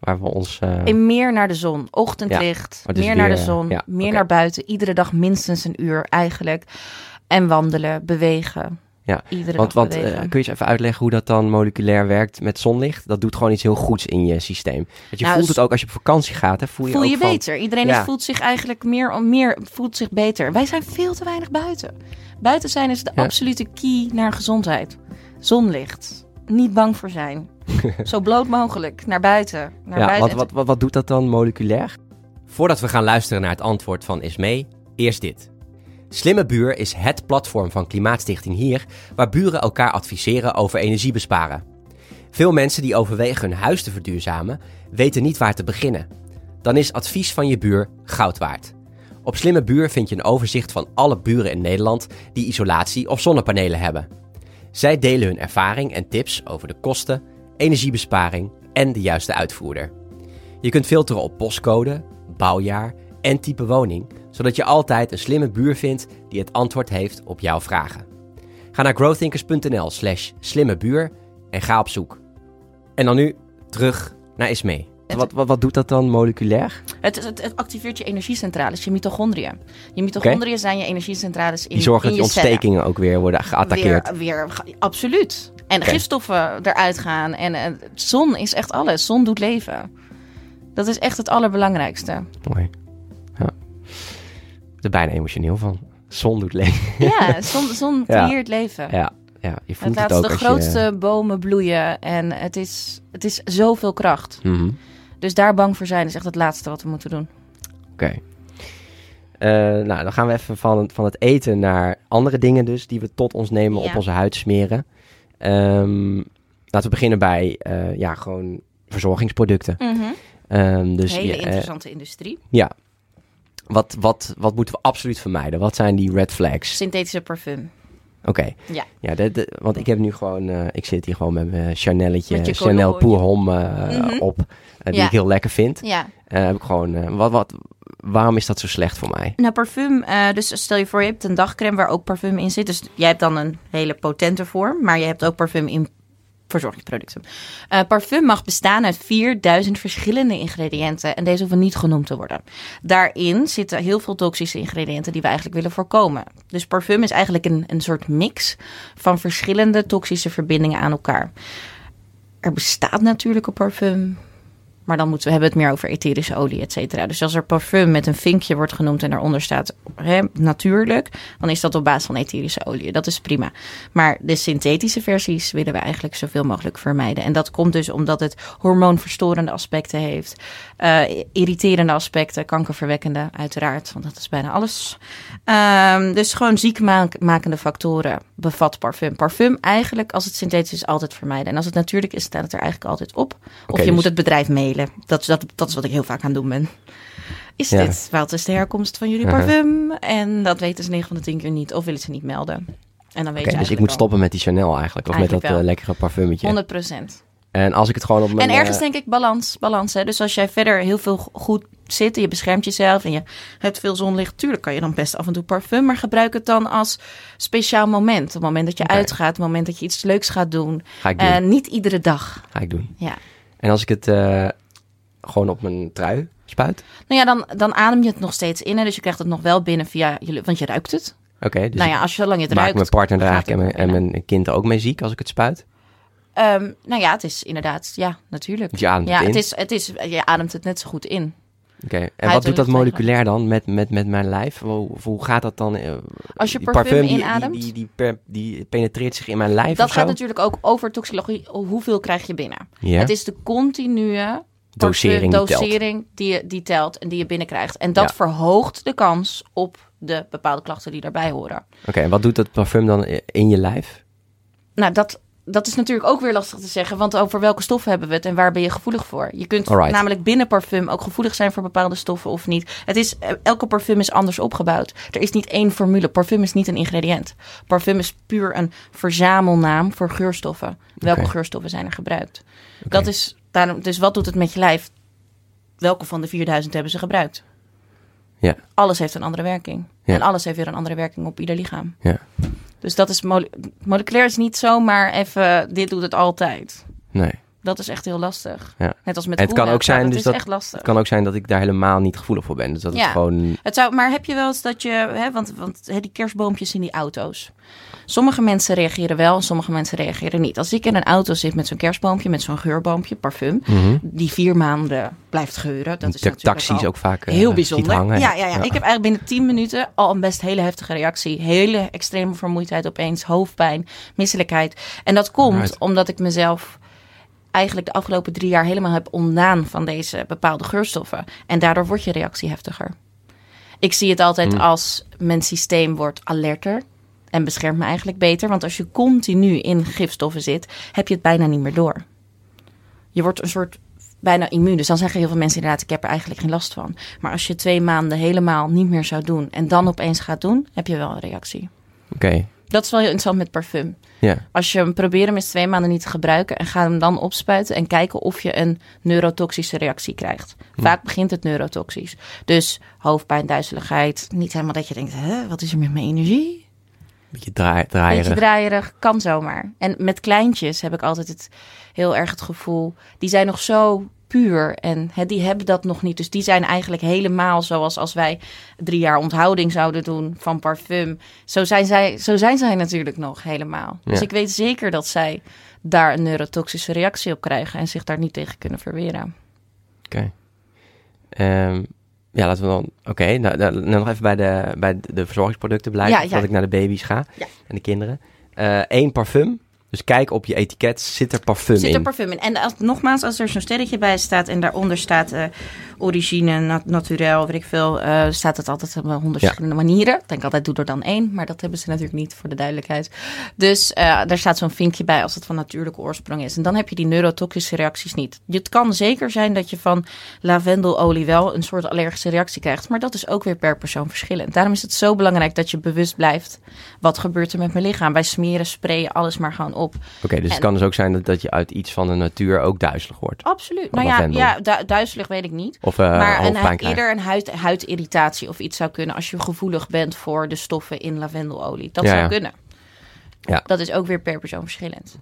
Waar we ons... En meer naar de zon. Ochtendlicht. Meer naar de zon. ja, meer naar buiten. Iedere dag minstens een uur eigenlijk. En wandelen, bewegen. Ja, Iedere want dag want eh, kun je eens even uitleggen hoe dat dan moleculair werkt met zonlicht? Dat doet gewoon iets heel goeds in je systeem. Je Nou, voelt het ook als je op vakantie gaat. Hè, voel je, voel je ook beter. Iedereen Ja. voelt zich eigenlijk meer, meer voelt zich beter. Wij zijn veel te weinig buiten. Buiten zijn is de Ja. absolute key naar gezondheid. Zonlicht. Niet bang voor zijn. Zo bloot mogelijk. Naar buiten. Naar Ja, buiten. wat, wat, wat, wat doet dat dan moleculair? Voordat we gaan luisteren naar het antwoord van Ismee, eerst dit. Slimme Buur is het platform van Klimaatstichting Hier, waar buren elkaar adviseren over energiebesparen. Veel mensen die overwegen hun huis te verduurzamen, weten niet waar te beginnen. Dan is advies van je buur goud waard. Op Slimme Buur vind je een overzicht van alle buren in Nederland die isolatie of zonnepanelen hebben. Zij delen hun ervaring en tips over de kosten, energiebesparing en de juiste uitvoerder. Je kunt filteren op postcode, bouwjaar en type woning, zodat je altijd een slimme buur vindt die het antwoord heeft op jouw vragen. Ga naar growthinkers.nl slash slimme buur en ga op zoek. En dan nu terug naar Ismee. Wat, wat, wat doet dat dan moleculair? Het, het, het activeert je energiecentrales, je mitochondriën. Je mitochondriën zijn je energiecentrales in, Die zorgen in dat je cellen. ontstekingen ook weer worden geattaqueerd. Weer, weer, absoluut. En gifstoffen eruit gaan. En eh, zon is echt alles. Zon doet leven. Dat is echt het allerbelangrijkste. Mooi. Ja. Er bijna emotioneel van. Zon doet leven. Ja, zon, zon Ja. creëert leven. Ja, ja, je het voelt laat het ook de grootste je... bomen bloeien. En het is, het is zoveel kracht. Mhm. Dus daar bang voor zijn is echt het laatste wat we moeten doen. Oké. Eh, nou, dan gaan we even van, van het eten naar andere dingen dus, die we tot ons nemen Ja. op onze huid smeren. Ehm, laten we beginnen bij, eh, ja, gewoon verzorgingsproducten. Ehm, dus Hele eh, interessante industrie. ja. Wat, wat, wat moeten we absoluut vermijden? Wat zijn die red flags? Synthetische parfum. Oké. Ja. Ja, de, de- want ik heb nu gewoon, eh, ik zit hier gewoon met mijn Chanelletje, Chanel. Pour Homme op, die Ja. ik heel lekker vind. Ja, heb ik gewoon, eh, wat, wat, waarom is dat zo slecht voor mij? Nou, parfum, eh, dus stel je voor, je hebt een dagcreme waar ook parfum in zit. Dus jij hebt dan een hele potente vorm, maar je hebt ook parfum in verzorgingsproducten. Eh, parfum mag bestaan uit 4000 verschillende ingrediënten en deze hoeven niet genoemd te worden. Daarin zitten heel veel toxische ingrediënten die we eigenlijk willen voorkomen. Dus parfum is eigenlijk een, een soort mix van verschillende toxische verbindingen aan elkaar. Er bestaat natuurlijk een parfum, maar dan moeten we hebben het meer over etherische olie, et cetera. Dus als er parfum met een vinkje wordt genoemd en daaronder staat hè, natuurlijk, dan is dat op basis van etherische olie. Dat is prima. Maar de synthetische versies willen we eigenlijk zoveel mogelijk vermijden. En dat komt dus omdat het hormoonverstorende aspecten heeft, eh, irriterende aspecten, kankerverwekkende uiteraard, want dat is bijna alles. Ehm, dus gewoon ziekmakende factoren bevat parfum. Parfum eigenlijk, als het synthetisch is, altijd vermijden. En als het natuurlijk is, staat het er eigenlijk altijd op. Of je dus- moet het bedrijf mailen. Dat, is- dat, dat is wat ik heel vaak aan het doen ben. Is Ja. dit, wat is de herkomst van jullie parfum? En dat weten ze 9 van de 10 keer niet, of willen ze niet melden. En dan weet je dus ik moet stoppen met die Chanel eigenlijk. Of met dat eh, lekkere parfummetje. 100 procent. En als ik het gewoon op mijn... En ergens eh, denk ik balans, balans. Hè? Dus als jij verder heel veel go- goed zit en je beschermt jezelf en je hebt veel zonlicht, tuurlijk kan je dan best af en toe parfum, maar gebruik het dan als speciaal moment. Het moment dat je Oké. uitgaat, het moment dat je iets leuks gaat doen. Ga ik doen. En niet iedere dag. Ga ik doen. Ja. En als ik het eh, gewoon op mijn trui spuit? Nou ja, dan, dan adem je het nog steeds in. Hè? Dus je krijgt het nog wel binnen via je, want je ruikt het. Oké, dus nou ja, als je zolang je het maak ruikt. mijn partner er eigenlijk en mijn, en mijn kind ook mee ziek als ik het spuit? Ehm, nou ja, het is inderdaad, ja, natuurlijk. Je ademt ja, het is, het is, je ademt het net zo goed in. Oké, en wat doet dat moleculair dan met, met, met mijn lijf? Hoe, hoe gaat dat dan? eh, Als je parfum, inademt, Die, die, die, per- die penetreert zich in mijn lijf dat gaat zo? natuurlijk ook over toxicologie. Hoeveel krijg je binnen? Het is de continue Dosering die telt. dosering die, je, die telt en die je binnenkrijgt. En dat Ja. verhoogt de kans op de bepaalde klachten die daarbij horen. Oké, en wat doet dat parfum dan in je lijf? Nou, dat, dat is natuurlijk ook weer lastig te zeggen. Want over welke stoffen hebben we het en waar ben je gevoelig voor? Je kunt Alright. namelijk binnen parfum ook gevoelig zijn voor bepaalde stoffen of niet. Het is, eh, elke parfum is anders opgebouwd. Er is niet één formule. Parfum is niet een ingrediënt. Parfum is puur een verzamelnaam voor geurstoffen. Welke geurstoffen zijn er gebruikt? Dat is daarom, dus wat doet het met je lijf? Welke van de 4000 hebben ze gebruikt? Ja. Alles heeft een andere werking. Ja. En alles heeft weer een andere werking op ieder lichaam. Ja. Dus dat is mole- moleculair is niet zomaar even, dit doet het altijd. Nee. Dat is echt heel lastig. Ja. Net als met Het kan ook zijn dat dus is dat- echt lastig. Het kan ook zijn dat ik daar helemaal niet gevoelig voor ben. Dus dat Ja. het gewoon... Het zou, maar heb je wel eens dat je, hè, want, want hè, die kerstboompjes in die auto's. Sommige mensen reageren wel en sommige mensen reageren niet. Als ik in een auto zit met zo'n kerstboompje, met zo'n geurboompje, parfum, Mhm. die vier maanden blijft geuren. Dat is de taxis ook vaak eh, heel bijzonder. hangen. Ja, ja, ja, ik heb eigenlijk binnen 10 minuten al een best hele heftige reactie. Hele extreme vermoeidheid opeens, hoofdpijn, misselijkheid. En dat komt Right. omdat ik mezelf eigenlijk de afgelopen drie jaar helemaal heb ontdaan van deze bepaalde geurstoffen. En daardoor wordt je reactie heftiger. Ik zie het altijd Hmm. als mijn systeem wordt alerter en beschermt me eigenlijk beter. Want als je continu in gifstoffen zit, heb je het bijna niet meer door. Je wordt een soort bijna immuun. Dus dan zeggen heel veel mensen inderdaad, ik heb er eigenlijk geen last van. Maar als je twee maanden helemaal niet meer zou doen en dan opeens gaat doen, heb je wel een reactie. Oké, Dat is wel heel interessant met parfum. ja. Als je hem probeert hem eens twee maanden niet te gebruiken en ga hem dan opspuiten en kijken of je een neurotoxische reactie krijgt. Vaak begint het neurotoxisch. Dus hoofdpijn, duizeligheid. Niet helemaal dat je denkt, hè, wat is er met mijn energie? Beetje draai, draaierig. Beetje draaierig, kan zomaar. En met kleintjes heb ik altijd het, heel erg het gevoel, die zijn nog zo puur en die hebben dat nog niet. Dus die zijn eigenlijk helemaal zoals als wij drie jaar onthouding zouden doen van parfum. Zo zijn zij, zo zijn zij natuurlijk nog helemaal. Dus ik weet zeker dat zij daar een neurotoxische reactie op krijgen en zich daar niet tegen kunnen verweren. Oké. Ehm, ja, laten we dan... Oké, nou, nou, nou nog even bij de, bij de verzorgingsproducten blijven. Ja, voordat ik naar de baby's ga Ja. en de kinderen. Eén parfum. Dus kijk op je etiket, zit er parfum Zit in? er parfum in. En als, nogmaals, als er zo'n sterretje bij staat en daaronder staat eh, origine, nat naturel, weet ik veel, eh, staat het altijd op honderd Ja. verschillende manieren. Ik denk altijd, doe er dan één, maar dat hebben ze natuurlijk niet, voor de duidelijkheid. Dus eh, daar staat zo'n vinkje bij als het van natuurlijke oorsprong is. En dan heb je die neurotoxische reacties niet. Het kan zeker zijn dat je van lavendelolie wel een soort allergische reactie krijgt, maar dat is ook weer per persoon verschillend. Daarom is het zo belangrijk dat je bewust blijft. Wat gebeurt er met mijn lichaam? Wij smeren, sprayen, alles maar gewoon op. Oké, dus het kan dus ook zijn dat, dat je uit iets van de natuur ook duizelig wordt. Absoluut. Nou ja, ja du- duizelig weet ik niet. Of eh maar een, eerder een huid, huidirritatie of iets zou kunnen als je gevoelig bent voor de stoffen in lavendelolie. Dat Ja, zou ja. kunnen. Ja. Dat is ook weer per persoon verschillend.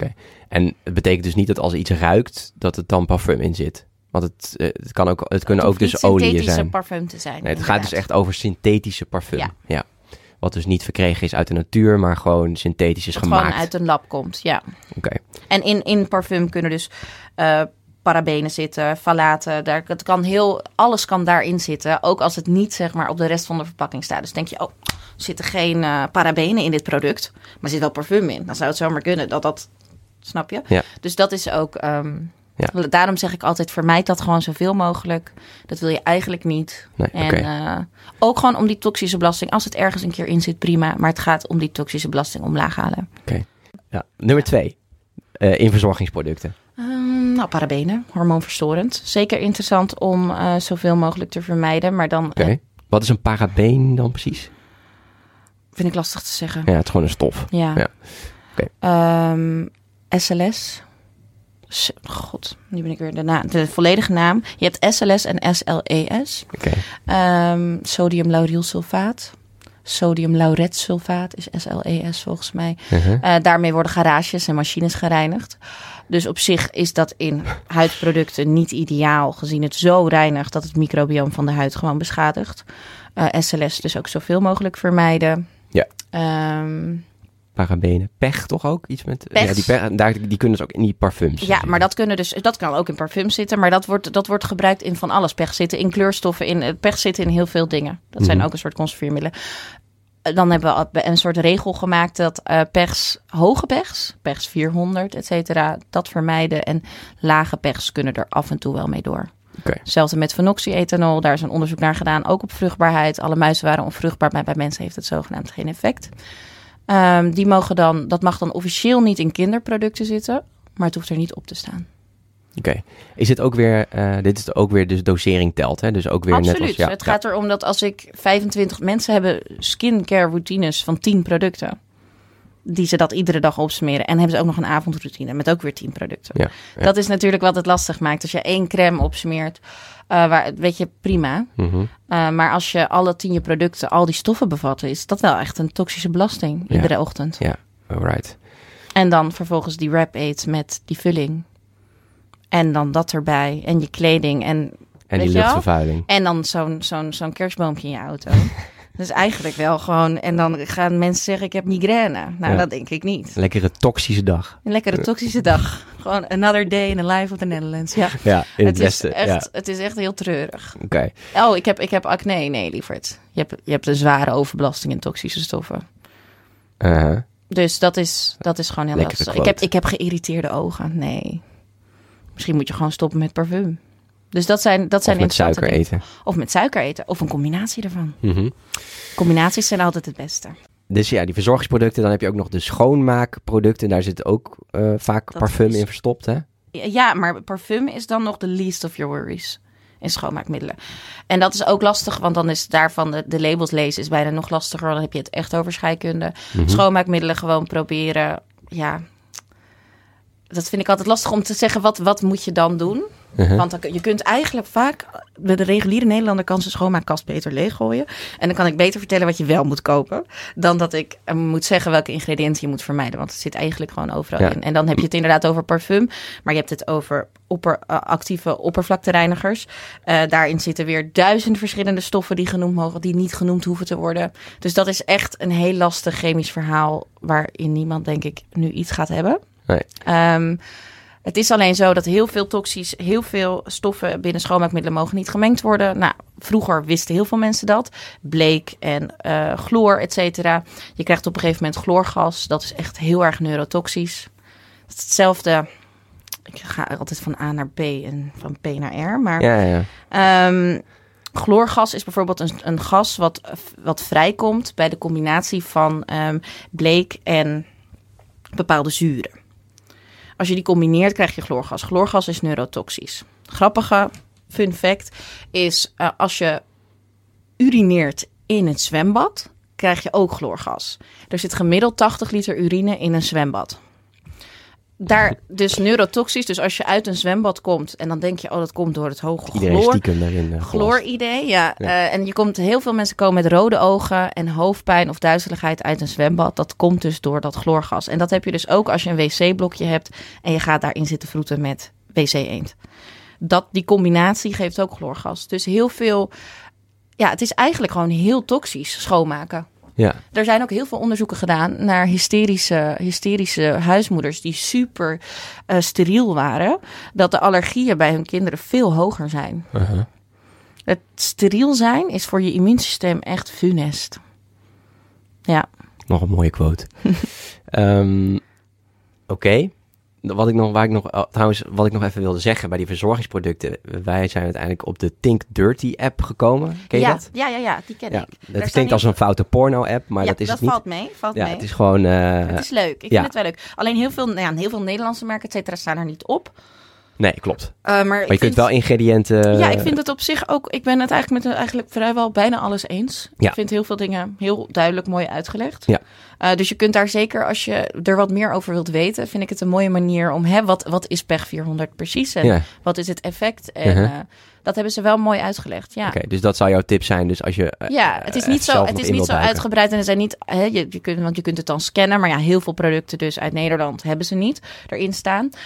En het betekent dus niet dat als iets ruikt, dat het dan parfum in zit. Want het, eh, het, kan ook, het kunnen ook hoeft niet dus synthetische zijn. parfum te zijn. Nee, het gaat dus echt over synthetische parfum. Ja. Ja. Wat dus niet verkregen is uit de natuur, maar gewoon synthetisch is Wat gemaakt. gewoon uit een lab komt, ja. Oké. En in, in parfum kunnen dus eh parabenen zitten, falaten. Daar, het kan heel, alles kan daarin zitten. Ook als het niet zeg maar, op de rest van de verpakking staat. Dus denk je, oh, er zitten geen eh, parabenen in dit product. Maar er zit wel parfum in. Dan zou het zomaar kunnen dat dat... Snap je? Ja. Dus dat is ook... ehm, Ja. Daarom zeg ik altijd, vermijd dat gewoon zoveel mogelijk. Dat wil je eigenlijk niet. Nee, En oké. eh, ook gewoon om die toxische belasting. Als het ergens een keer in zit, prima. Maar het gaat om die toxische belasting omlaag halen. Ja. Nummer twee. Eh, in verzorgingsproducten. Ehm, nou, parabenen, hormoonverstorend. Zeker interessant om eh, zoveel mogelijk te vermijden. Maar dan Oké. Wat is een parabeen dan precies? Vind ik lastig te zeggen. Ja, het is gewoon een stof. Ja. Ja. Oké. SLS. God, nu ben ik weer de, na de volledige naam. Je hebt SLS en SLES. Oké. Ehm sodium laurylsulfaat. Sodium lauretsulfaat is SLES volgens mij. Mhm. Eh, daarmee worden garages en machines gereinigd. Dus op zich is dat in huidproducten niet ideaal, gezien het zo reinigt dat het microbioom van de huid gewoon beschadigt. Eh, SLS dus ook zoveel mogelijk vermijden. Ja. Ehm, Parabenen. Pech toch ook? Iets met... Pech. Ja, die, pech, daar, die kunnen dus ook in die parfums. ja, maar dat, kunnen dus, dat kan ook in parfums zitten, maar dat wordt, dat wordt gebruikt in van alles. Pech zitten in kleurstoffen, in, eh, pech zitten in heel veel dingen. Dat zijn Mhm. ook een soort conserveermiddelen. Eh, Dan hebben we een soort regel gemaakt dat eh pechs, hoge pechs, pechs 400, et cetera, dat vermijden. En lage pechs kunnen er af en toe wel mee door. Oké. Hetzelfde met phenoxyethanol, daar is een onderzoek naar gedaan, ook op vruchtbaarheid. Alle muizen waren onvruchtbaar, maar bij mensen heeft het zogenaamd geen effect. Ehm, die mogen dan, dat mag dan officieel niet in kinderproducten zitten, maar het hoeft er niet op te staan. Oké. Is dit ook weer... eh, dit is ook weer dus dosering telt, hè? Dus ook weer net als... Ja, het gaat erom dat als ik 25 mensen hebben skincare routines van 10 producten, die ze dat iedere dag opsmeren. En hebben ze ook nog een avondroutine met ook weer 10 producten. Ja, ja. Dat is natuurlijk wat het lastig maakt. Als je één crème opsmeert, eh, waar, weet je, prima. Mhm. Eh, maar als je alle 10 je producten al die stoffen bevatten, is dat wel echt een toxische belasting Ja. iedere ochtend. Ja, alright. En dan vervolgens die wrap eet met die vulling. En dan dat erbij. En je kleding. En, En die luchtvervuiling. en dan zo'n zo'n zo'n kerstboompje in je auto. dus eigenlijk wel gewoon... En dan gaan mensen zeggen, ik heb migraine. Nou, Ja. dat denk ik niet. Lekkere toxische dag. Een lekkere toxische dag. Gewoon another day in the life of the Netherlands. Ja, Ja, in het, het, westen. is echt, Ja, het is echt heel treurig. oké. Oh, ik heb, ik heb acne. Nee, lieverd. Je hebt, je hebt een zware overbelasting in toxische stoffen. Uh-huh. Dus dat is, dat is gewoon heel Lekkere lastig. Ik heb, ik heb geïrriteerde ogen. Nee. Misschien moet je gewoon stoppen met parfum. Dus dat zijn, dat zijn Of met suiker eten. Of met suiker eten. Of een combinatie ervan. Mhm. Combinaties zijn altijd het beste. Dus ja, die verzorgingsproducten. Dan heb je ook nog de schoonmaakproducten. Daar zit ook eh, vaak Dat parfum is- in verstopt, hè? Ja, maar parfum is dan nog de least of your worries. In schoonmaakmiddelen. En dat is ook lastig, want dan is daarvan de, de labels lezen is bijna nog lastiger. Dan heb je het echt over scheikunde. Mhm. Schoonmaakmiddelen gewoon proberen. Ja, dat vind ik altijd lastig om te zeggen. Wat, wat moet je dan doen? Uh-huh. Want dan, je kunt eigenlijk vaak, de, de reguliere Nederlander kan zijn schoonmaakkast beter leeggooien. En dan kan ik beter vertellen wat je wel moet kopen. Dan dat ik eh, moet zeggen welke ingrediënten je moet vermijden. Want het zit eigenlijk gewoon overal Ja. in. En dan heb je het inderdaad over parfum. Maar je hebt het over opper, eh, actieve oppervlaktereinigers. Eh, daarin zitten weer duizend verschillende stoffen die genoemd mogen, die niet genoemd hoeven te worden. Dus dat is echt een heel lastig chemisch verhaal. Waarin niemand, denk ik, nu iets gaat hebben. Nee. Ehm, het is alleen zo dat heel veel toxisch, heel veel stoffen binnen schoonmaakmiddelen mogen niet gemengd worden. Nou, vroeger wisten heel veel mensen dat. Bleek en eh chloor, et cetera. Je krijgt op een gegeven moment chloorgas. Dat is echt heel erg neurotoxisch. Het is hetzelfde. Ik ga altijd van A naar B en van P naar R. Maar Ja, ja. Ehm, chloorgas is bijvoorbeeld een, een gas wat, wat vrijkomt bij de combinatie van ehm, bleek en bepaalde zuren. Als je die combineert, krijg je chloorgas. Chloorgas is neurotoxisch. Grappige fun fact is eh, als je urineert in het zwembad, krijg je ook chloorgas. Er zit gemiddeld 80 liter urine in een zwembad. Daar dus neurotoxisch. Dus als je uit een zwembad komt en dan denk je, oh, dat komt door het hoge Iedereen chloor. daarin. eh. Chloor-idee, ja. Ja. Eh, en je komt, heel veel mensen komen met rode ogen en hoofdpijn of duizeligheid uit een zwembad. Dat komt dus door dat chloorgas. En dat heb je dus ook als je een wc-blokje hebt en je gaat daarin zitten vroeten met wc-eend. Dat, die combinatie geeft ook chloorgas. Dus heel veel, ja, het is eigenlijk gewoon heel toxisch schoonmaken. Ja, Er zijn ook heel veel onderzoeken gedaan naar hysterische, hysterische huismoeders die super eh, steriel waren. Dat de allergieën bij hun kinderen veel hoger zijn. uh-huh. Het steriel zijn is voor je immuunsysteem echt funest. Ja, nog een mooie quote. Ehm, Oké. Wat ik nog, waar ik nog, oh, trouwens, wat ik nog even wilde zeggen bij die verzorgingsproducten. Wij zijn uiteindelijk op de Think Dirty app gekomen. Ken je ja, dat? ja, ja, ja, die ken Ja, ik. dat staan klinkt als een foute porno-app, maar ja, dat is het niet. valt mee, valt ja, mee. het is gewoon... eh, Het is leuk. Ik vind het wel leuk. Alleen heel veel, nou ja, heel veel Nederlandse merken, et cetera, staan er niet op. Nee, klopt. Uh, maar maar je kunt wel ingrediënten... Ja, ik vind het op zich ook. Ik ben het eigenlijk met eigenlijk vrijwel bijna alles eens. Ja. Ik vind heel veel dingen heel duidelijk mooi uitgelegd. Ja. Uh, dus je kunt daar zeker, als je er wat meer over wilt weten, vind ik het een mooie manier om, hè, wat, wat is PEG 400 precies en Ja. wat is het effect? En Mhm. eh, dat hebben ze wel mooi uitgelegd. Ja. Oké, dus dat zou jouw tip zijn. Dus als je... eh, Ja, het is eh, niet zo, zelf het is niet zo uitgebreid en er zijn niet, hè, je, je kunt, want je kunt het dan scannen, maar ja, heel veel producten dus uit Nederland hebben ze niet erin staan. Uh,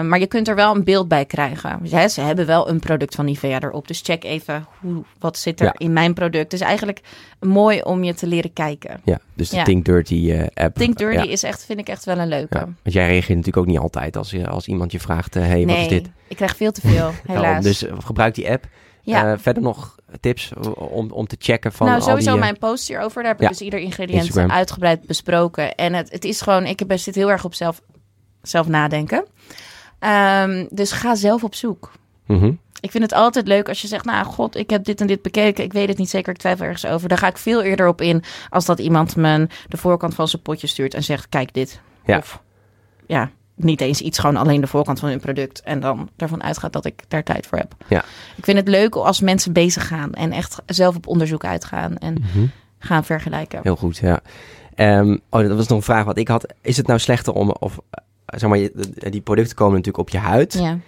maar je kunt er wel een beeld bij krijgen. Hè, ze hebben wel een product van Nivea erop, dus check even hoe, wat zit er Ja. in mijn product. Is eigenlijk mooi om je te leren kijken. Ja, dus de Ja. Think Dirty eh, app. Think Dirty Ja. is echt, vind ik echt wel een leuke. Ja, want jij reageert natuurlijk ook niet altijd als, als iemand je vraagt, hé, hey, nee, wat is dit? Ik krijg veel te veel, Daarom, helaas. dus eh, gebruik die app. ja. Eh, verder nog tips om, om te checken van nou, al sowieso die... eh, mijn post hierover. Daar heb Ja. ik dus ieder ingrediënt Instagram. uitgebreid besproken. En het, het is gewoon, ik heb- zit heel erg op zelf, zelf nadenken. Ehm, dus ga zelf op zoek. mhm. Ik vind het altijd leuk als je zegt, nou god, ik heb dit en dit bekeken. Ik weet het niet zeker, ik twijfel ergens over. Daar ga ik veel eerder op in als dat iemand me de voorkant van zijn potje stuurt en zegt, kijk dit. Ja. Of ja, niet eens iets, gewoon alleen de voorkant van hun product. En dan ervan uitgaat dat ik daar tijd voor heb. Ja. Ik vind het leuk als mensen bezig gaan en echt zelf op onderzoek uitgaan en Mhm. gaan vergelijken. Heel goed, ja. Ehm, oh, dat was nog een vraag wat ik had. Is het nou slechter om, of eh, zeg maar, je- die producten komen natuurlijk op je huid. Ja.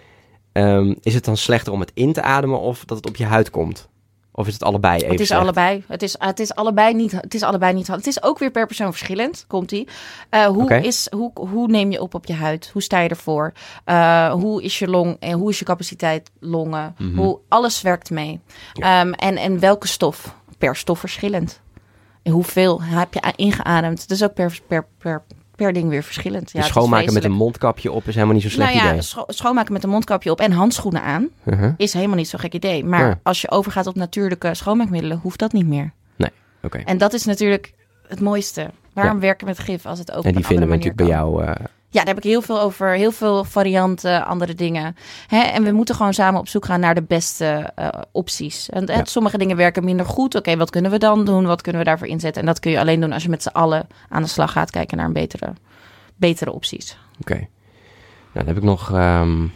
Ehm, is het dan slechter om het in te ademen of dat het op je huid komt? Of is het allebei even Het is slecht? allebei. Het is, het is allebei niet. Het is allebei niet. Het is ook weer per persoon verschillend. Komt ie? Eh, hoe is hoe, hoe neem je op op je huid? Hoe sta je ervoor? Eh, hoe is je long en hoe is je capaciteit longen? Mhm. Hoe alles werkt mee. Ehm, en en welke stof? Per stof verschillend. En hoeveel heb je ingeademd? Is ook per per per per ding weer verschillend. Ja, Dus schoonmaken met een mondkapje op is helemaal niet zo'n slecht nou ja, idee. scho- schoonmaken met een mondkapje op en handschoenen aan Uh-huh. is helemaal niet zo'n gek idee. Maar Ja. als je overgaat op natuurlijke schoonmaakmiddelen, hoeft dat niet meer. Oké. En dat is natuurlijk het mooiste. Waarom werken met gif als het ook En die vinden we natuurlijk bij jou. kan? Eh, Ja, daar heb ik heel veel over. Heel veel varianten, andere dingen. Hè? En we moeten gewoon samen op zoek gaan naar de beste eh, opties. En eh, Ja. sommige dingen werken minder goed. Oké, wat kunnen we dan doen? Wat kunnen we daarvoor inzetten? En dat kun je alleen doen als je met z'n allen aan de slag gaat kijken naar een betere, betere opties. Oké. Nou, dan heb ik nog. ehm,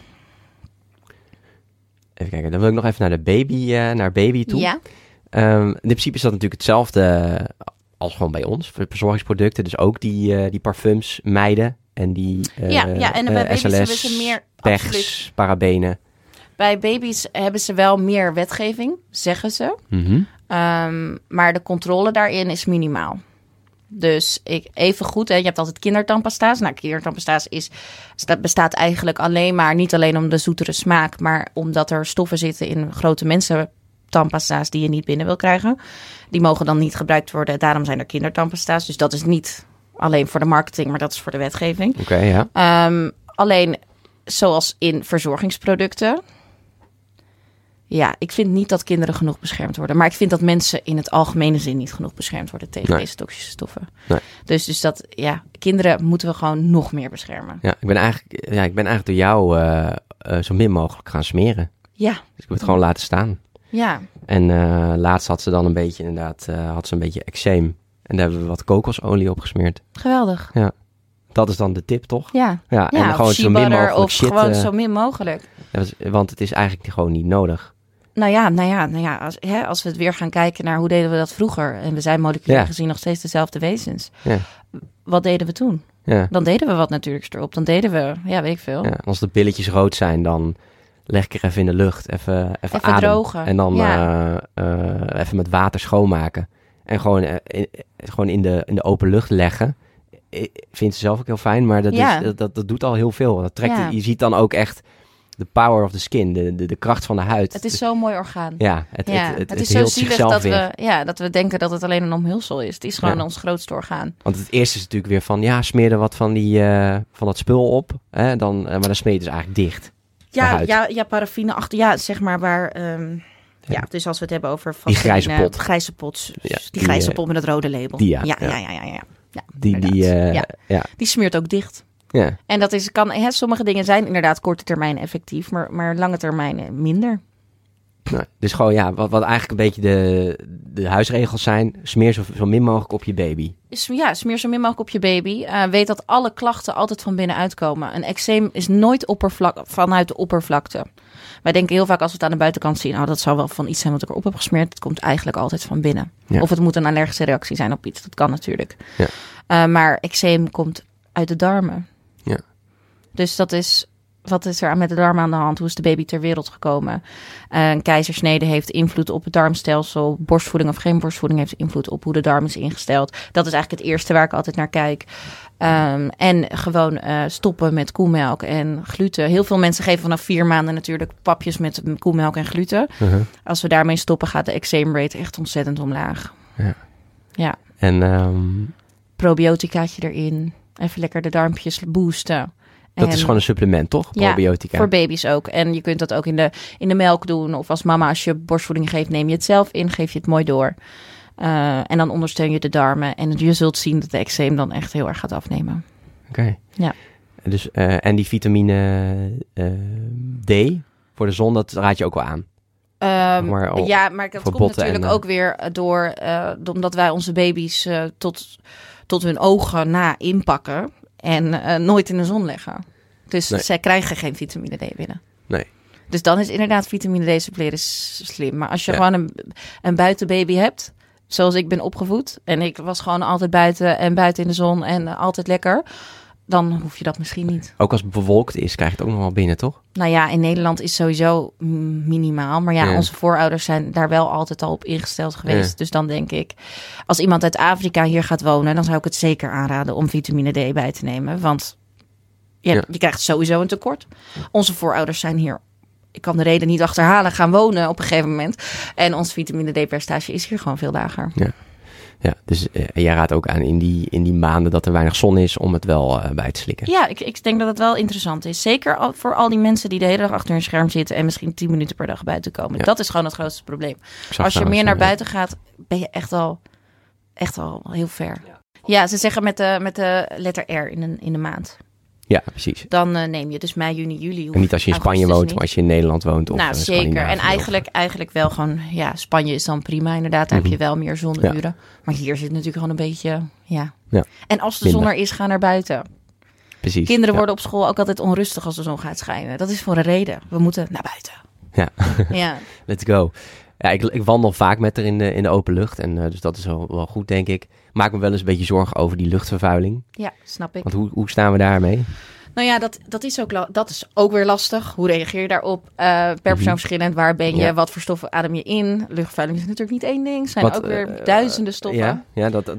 Even kijken. Dan wil ik nog even naar de baby, eh, naar baby toe. Ja, Ehm, in principe is dat natuurlijk hetzelfde als gewoon bij ons. Verzorgingsproducten. Dus ook die, eh, die parfums mijden. En die ja, ja, en bij eh, baby's hebben ze meer... absoluut. PEGs, parabenen. Bij baby's hebben ze wel meer wetgeving, zeggen ze. Mhm. Ehm, maar de controle daarin is minimaal. Dus ik, even goed, hè, je hebt altijd kindertandpasta's. Nou, kindertandpasta's is, dat bestaat eigenlijk alleen maar, niet alleen om de zoetere smaak, maar omdat er stoffen zitten in grote mensen tandpasta's die je niet binnen wil krijgen. Die mogen dan niet gebruikt worden. Daarom zijn er kindertandpasta's. Dus dat is niet alleen voor de marketing, maar dat is voor de wetgeving. Oké, ja. Ehm, alleen, zoals in verzorgingsproducten. Ja, ik vind niet dat kinderen genoeg beschermd worden. Maar ik vind dat mensen in het algemene zin niet genoeg beschermd worden tegen Nee. deze toxische stoffen. Nee. Dus, dus dat, ja, kinderen moeten we gewoon nog meer beschermen. Ja, ik ben eigenlijk, ja, ik ben eigenlijk door jou eh, eh, zo min mogelijk gaan smeren. Ja, Dus ik heb het gewoon laten staan. ja, En eh, laatst had ze dan een beetje, inderdaad, had ze een beetje eczeem. En daar hebben we wat kokosolie op gesmeerd. geweldig. Dat is dan de tip, toch? Ja, Ja, ja en gewoon zo min mogelijk of shit. gewoon eh, zo min mogelijk. want het is eigenlijk gewoon niet nodig. Nou ja, nou ja, nou ja als, hè, als we het weer gaan kijken naar hoe deden we dat vroeger. En we zijn moleculair Ja. gezien nog steeds dezelfde wezens. Ja. Wat deden we toen? Ja. Dan deden we wat natuurlijks erop. Dan deden we, ja, weet ik veel. ja. Als de billetjes rood zijn, dan leg ik er even in de lucht. Even, even, Even adem. drogen. En dan Ja. eh, eh, even met water schoonmaken. En gewoon, eh, in, eh, gewoon in, de, in de open lucht leggen. Ik vind ze zelf ook heel fijn, maar dat, Ja. is, dat, dat, dat doet al heel veel. Dat trekt, Ja. Je ziet dan ook echt de power of the skin, de, de, de kracht van de huid. Het is Dus- zo'n mooi orgaan. Ja, het, Ja, het, het, het, het is zo heelt zielig zichzelf dat weer. we, ja, dat we denken dat het alleen een omhulsel is. Het is gewoon Ja. ons grootste orgaan. Want het eerste is natuurlijk weer van, ja, smeer er wat van, die, eh, van dat spul op. Hè, dan, eh, maar dan smeer je dus eigenlijk dicht. Ja, ja, ja, paraffine achter. Ja, zeg maar waar. ehm, ja, dus als we het hebben over Die grijze pot. Grijze pot. Ja, die, die, grijze eh, pot met het rode label. die, ja, ja, ja. ja, ja, ja, Die, die, eh, ja. die smeert ook dicht. Ja. En dat is, kan, hè, sommige dingen zijn inderdaad korte termijn effectief, maar, maar lange termijn eh, minder. Nee. Dus gewoon, ja, wat, wat eigenlijk een beetje de, de huisregels zijn, smeer zo, zo min mogelijk op je baby. Ja, smeer zo min mogelijk op je baby. Weet dat alle klachten altijd van binnenuit komen. Een eczeem is nooit oppervlak vanuit de oppervlakte. Wij denken heel vaak als we het aan de buitenkant zien, oh, dat zou wel van iets zijn wat ik erop heb gesmeerd. Het komt eigenlijk altijd van binnen. Ja. Of het moet een allergische reactie zijn op iets. Dat kan natuurlijk. Ja. Eh, maar eczeem komt uit de darmen. Ja. Dus dat is, wat is er met de darmen aan de hand? Hoe is de baby ter wereld gekomen? Eh, een keizersnede heeft invloed op het darmstelsel. Borstvoeding of geen borstvoeding heeft invloed op hoe de darm is ingesteld. Dat is eigenlijk het eerste waar ik altijd naar kijk. Ehm, en gewoon eh, stoppen met koemelk en gluten. Heel veel mensen geven vanaf vier maanden natuurlijk papjes met koemelk en gluten. Uh-huh. Als we daarmee stoppen, gaat de eczeem rate echt ontzettend omlaag. Ja. Ja, En ehm, probioticaatje erin. Even lekker de darmpjes boosten. dat En- is gewoon een supplement, toch? Ja, Probiotica. Voor baby's ook. En je kunt dat ook in de, in de melk doen. Of als mama, als je borstvoeding geeft, neem je het zelf in, geef je het mooi door. Eh, en dan ondersteun je de darmen. En je zult zien dat de eczeem dan echt heel erg gaat afnemen. Oké. Ja. Dus, eh, en die vitamine eh, D voor de zon, dat raad je ook wel aan. Ehm, Maar al- ja, maar dat komt natuurlijk en, ook weer door, omdat wij onze baby's tot, tot hun ogen na inpakken en nooit in de zon leggen. Dus Nee. zij krijgen geen vitamine D binnen. Nee. Dus dan is inderdaad vitamine D suppleren slim. Maar als je Ja. gewoon een, een buitenbaby hebt, zoals ik ben opgevoed, en ik was gewoon altijd buiten en buiten in de zon en eh, altijd lekker, dan hoef je dat misschien niet. Ook als het bewolkt is, krijg je het ook nog wel binnen, toch? Nou ja, in Nederland is sowieso minimaal. Maar ja, Ja. onze voorouders zijn daar wel altijd al op ingesteld geweest. Ja. Dus dan denk ik, als iemand uit Afrika hier gaat wonen, dan zou ik het zeker aanraden om vitamine D bij te nemen. Want ja, Ja. je krijgt sowieso een tekort. Onze voorouders zijn hier, ik kan de reden niet achterhalen, gaan wonen op een gegeven moment. En ons vitamine D-percentage is hier gewoon veel lager. Ja, dus eh, jij raadt ook aan in die, in die maanden dat er weinig zon is om het wel eh, bij te slikken. Ja, ik, ik denk dat het wel interessant is. Zeker al- voor al die mensen die de hele dag achter hun scherm zitten en misschien 10 minuten per dag buiten komen. Ja. Dat is gewoon het grootste probleem. Als je meer naar buiten gaat, ben je echt al, echt al heel ver. Ja, ze zeggen met de, met de letter R in, een, in de maand. Ja, precies. Dan eh, neem je dus mei, juni, juli. En niet als je in Spanje woont, niet. maar als je in Nederland woont. Of nou, eh, zeker. En of- eigenlijk, eigenlijk wel gewoon, ja, Spanje is dan prima inderdaad. Daar Mhm. heb je wel meer zonuren. Maar hier zit natuurlijk gewoon een beetje, ja. Ja. En als de Minder. zon er is, ga naar buiten. Precies. Kinderen ja. worden op school ook altijd onrustig als de zon gaat schijnen. Dat is voor een reden. We moeten naar buiten. Ja. ja. Let's go. Ja, ik, ik wandel vaak met haar in de, in de open lucht. En eh, dus dat is wel, wel goed, denk ik. Maak me wel eens een beetje zorgen over die luchtvervuiling. ja, snap ik. Want hoe, hoe staan we daarmee? Nou ja, dat, dat, is ook, dat is ook weer lastig. Hoe reageer je daarop? Eh, per persoon Mhm. verschillend. Waar ben je? Ja. Wat voor stoffen adem je in? Luchtvervuiling is natuurlijk niet één ding. Het zijn Wat, ook weer eh, duizenden stoffen. Ja, ja dat, eh,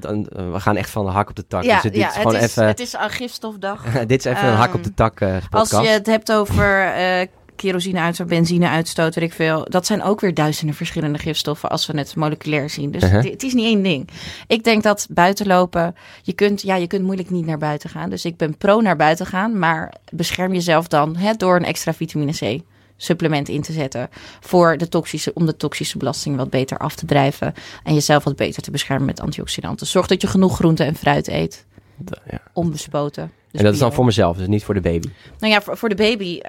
we gaan echt van de hak op de tak. Ja, dus het, dit ja, is gewoon het, is, even, het is een gifstofdag. dit is even een hak op de tak eh Als je het hebt over eh kerosine-uitstoot, benzine-uitstoot, weet ik veel. Dat zijn ook weer duizenden verschillende gifstoffen als we het moleculair zien. Dus Uh-huh. het, het is niet één ding. Ik denk dat buitenlopen, je kunt, ja, je kunt moeilijk niet naar buiten gaan. Dus ik ben pro naar buiten gaan, maar bescherm jezelf dan hè, door een extra vitamine C supplement in te zetten voor de toxische, om de toxische belasting wat beter af te drijven en jezelf wat beter te beschermen met antioxidanten. Zorg dat je genoeg groente en fruit eet, Ja. onbespoten. Dus en dat is dan voor mezelf, dus niet voor de baby. Nou ja, voor, voor de baby.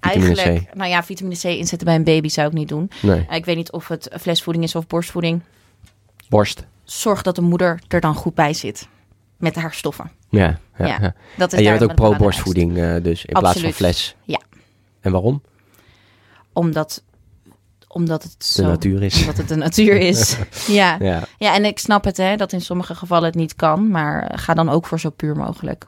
Eigenlijk, C. nou ja, vitamine C inzetten bij een baby zou ik niet doen. Nee. Eh, ik weet niet of het flesvoeding is of borstvoeding. Borst. Zorg dat de moeder er dan goed bij zit. Met haar stoffen. Ja, ja, Ja, ja. Dat is En jij daar bent ook pro-borstvoeding eh, dus, in plaats van Absoluut. fles. Ja. En waarom? Omdat, omdat het De zo... natuur is. Omdat het de natuur is. ja. Ja, ja, en ik snap het, hè, dat in sommige gevallen het niet kan. Maar eh, ga dan ook voor zo puur mogelijk.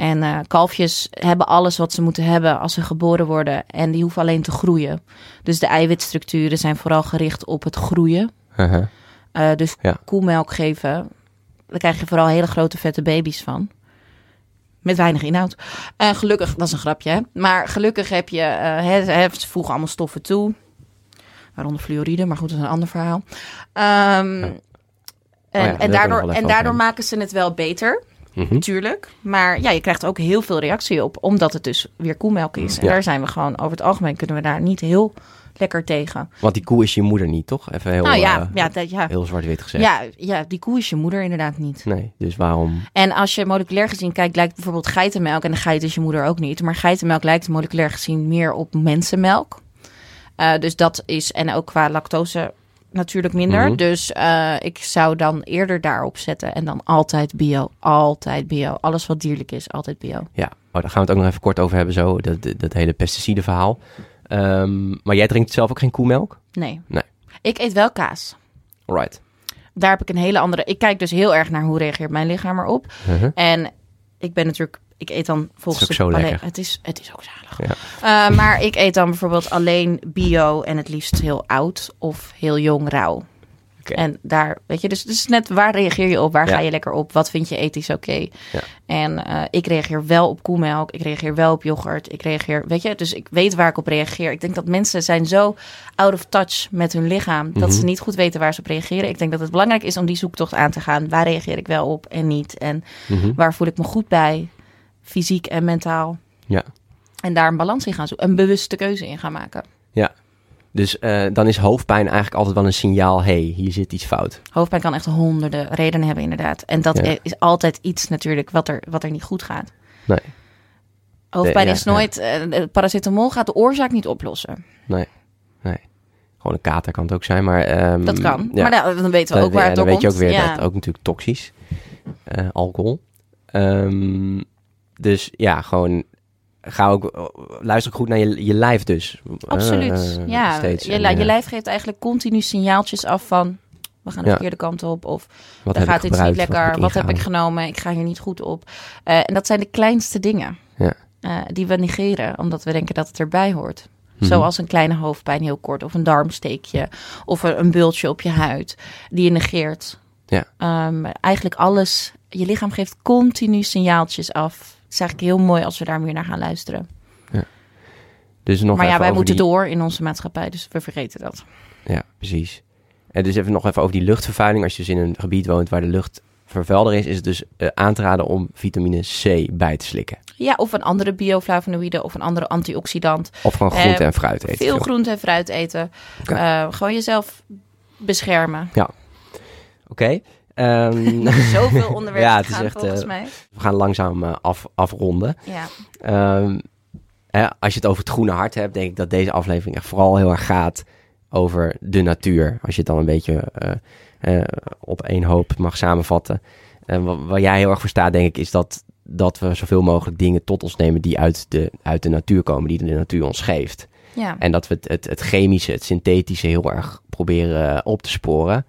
En eh, kalfjes hebben alles wat ze moeten hebben als ze geboren worden. En die hoeven alleen te groeien. Dus de eiwitstructuren zijn vooral gericht op het groeien. Haha. Eh, dus Ja. koemelk geven, daar krijg je vooral hele grote vette baby's van. Met weinig inhoud. En gelukkig, dat is een grapje, hè? Maar gelukkig heb je, eh, ze voegen allemaal stoffen toe. Waaronder fluoride, maar goed, dat is een ander verhaal. Ehm, En, we en, daardoor, en daardoor maken ze het wel beter, Mhm. natuurlijk. Maar ja, je krijgt ook heel veel reactie op, omdat het dus weer koemelk is. En Ja. daar zijn we gewoon, over het algemeen kunnen we daar niet heel lekker tegen. Want die koe is je moeder niet, toch? Even heel, nou ja, eh, ja, dat, ja. heel zwart-wit gezegd. Ja, ja, die koe is je moeder inderdaad niet. Nee, dus waarom? En als je moleculair gezien kijkt, lijkt bijvoorbeeld geitenmelk, en de geit is je moeder ook niet, maar geitenmelk lijkt moleculair gezien meer op mensenmelk. Eh, dus dat is, en ook qua lactose natuurlijk minder. Mhm. Dus eh, ik zou dan eerder daarop zetten. En dan altijd bio, altijd bio. Alles wat dierlijk is, altijd bio. Ja, oh, daar gaan we het ook nog even kort over hebben zo. Dat, dat, dat hele pesticidenverhaal. Ehm, maar jij drinkt zelf ook geen koemelk? Nee. Nee. Ik eet wel kaas. Alright. Daar heb ik een hele andere... Ik kijk dus heel erg naar hoe reageert mijn lichaam erop. Mhm. En ik ben natuurlijk... Ik eet dan volgens Het is ook zo alleen. Het is, het is ook zalig. Ja. Eh, maar ik eet dan bijvoorbeeld alleen bio en het liefst heel oud of heel jong rauw. En daar, weet je, dus, dus net waar reageer je op? Waar Ja. ga je lekker op? Wat vind je ethisch oké? Ja. En eh, ik reageer wel op koemelk. Ik reageer wel op yoghurt. Ik reageer, weet je, dus ik weet waar ik op reageer. Ik denk dat mensen zijn zo out of touch met hun lichaam dat Mhm. ze niet goed weten waar ze op reageren. Ik denk dat het belangrijk is om die zoektocht aan te gaan. Waar reageer ik wel op en niet? En Mhm. waar voel ik me goed bij? Fysiek en mentaal. Ja. En daar een balans in gaan zoeken. Een bewuste keuze in gaan maken. Dus eh, dan is hoofdpijn eigenlijk altijd wel een signaal. hey, hier zit iets fout. Hoofdpijn kan echt honderden redenen hebben, inderdaad. En dat Ja. is altijd iets natuurlijk wat er, wat er niet goed gaat. Nee. Hoofdpijn Ja, is ja. nooit... eh, paracetamol gaat de oorzaak niet oplossen. Nee. Nee. Gewoon een kater kan het ook zijn, maar... ehm, Dat kan. ja. Maar nou, dan weten we Dan- ook waar ja, het dan door weet je ook komt. weer ja. dat ook natuurlijk toxisch. eh, alcohol. Ehm, dus ja, gewoon... Ga ook, luister ook goed naar je, je lijf dus. Absoluut. Eh, ja, steeds. je, je lijf geeft eigenlijk continu signaaltjes af van... We gaan de Ja. verkeerde kant op. Of Wat gaat iets niet lekker. Wat heb ik genomen? Ik ga hier niet goed op. Eh, en dat zijn de kleinste dingen. Ja. eh, die we negeren. Omdat we denken dat het erbij hoort. Mhm. Zoals een kleine hoofdpijn heel kort. Of een darmsteekje. Of een, een bultje op je huid. Die je negeert. Ja. Ehm, eigenlijk alles. Je lichaam geeft continu signaaltjes af. Is eigenlijk heel mooi als we daar meer naar gaan luisteren. Dus nog maar ja, wij moeten die- door in onze maatschappij. Dus we vergeten dat. Ja, precies. En dus even nog even over die luchtvervuiling. Als je dus in een gebied woont waar de lucht vervuilder is, is het dus eh, aan te raden om vitamine C bij te slikken. Ja, of een andere bioflavonoïde of een andere antioxidant. Of gewoon Eh, groente en fruit eten. Veel groente en fruit eten. Oké. Eh, gewoon jezelf beschermen. Oké. Ehm, Zoveel onderwerpen Ja, het is gaan echt, volgens eh, mij. we gaan langzaam eh, af, afronden. Ja. Ehm, hè, als je het over het groene hart hebt, denk ik dat deze aflevering echt vooral heel erg gaat over de natuur. Als je het dan een beetje eh, op één hoop mag samenvatten. En waar jij heel erg voor staat, denk ik, is dat, dat we zoveel mogelijk dingen tot ons nemen die uit de, uit de natuur komen, die de natuur ons geeft. ja. En dat we het, het, het chemische, het synthetische heel erg proberen op te sporen.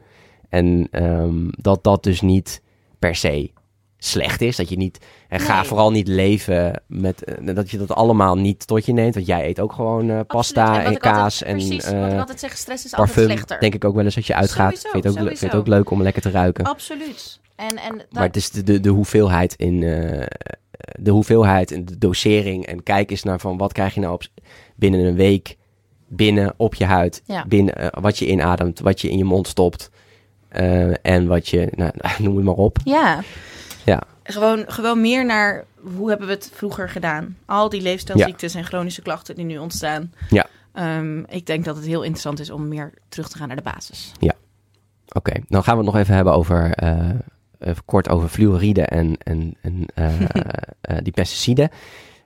En ehm, dat dat dus niet per se slecht is. Dat je niet. En ga Nee. vooral niet leven met. eh, dat je dat allemaal niet tot je neemt. Want jij eet ook gewoon eh, pasta en, ik altijd- kaas en Precies, eh, wat ik altijd zeg, stress is altijd parfum. slechter. Denk ik ook wel eens als je uitgaat. Sowieso, vind, je het ook, le- vind je het ook leuk om lekker te ruiken. Absoluut. En, en dat, Maar het is de, de, de hoeveelheid in. de hoeveelheid en de dosering. En kijk eens naar van wat krijg je nou op, binnen een week. Binnen op je huid. Ja. Binnen wat je inademt. Wat je in je mond stopt. Eh, en wat je. Nou, noem het maar op. ja. Ja. Gewoon, gewoon meer naar hoe hebben we het vroeger gedaan. Al die leefstijlziektes en chronische klachten die nu ontstaan. Ja. Ehm, ik denk dat het heel interessant is om meer terug te gaan naar de basis. Oké, dan gaan we het nog even hebben over. eh, even kort over fluoride en, en, en eh, eh, die pesticiden.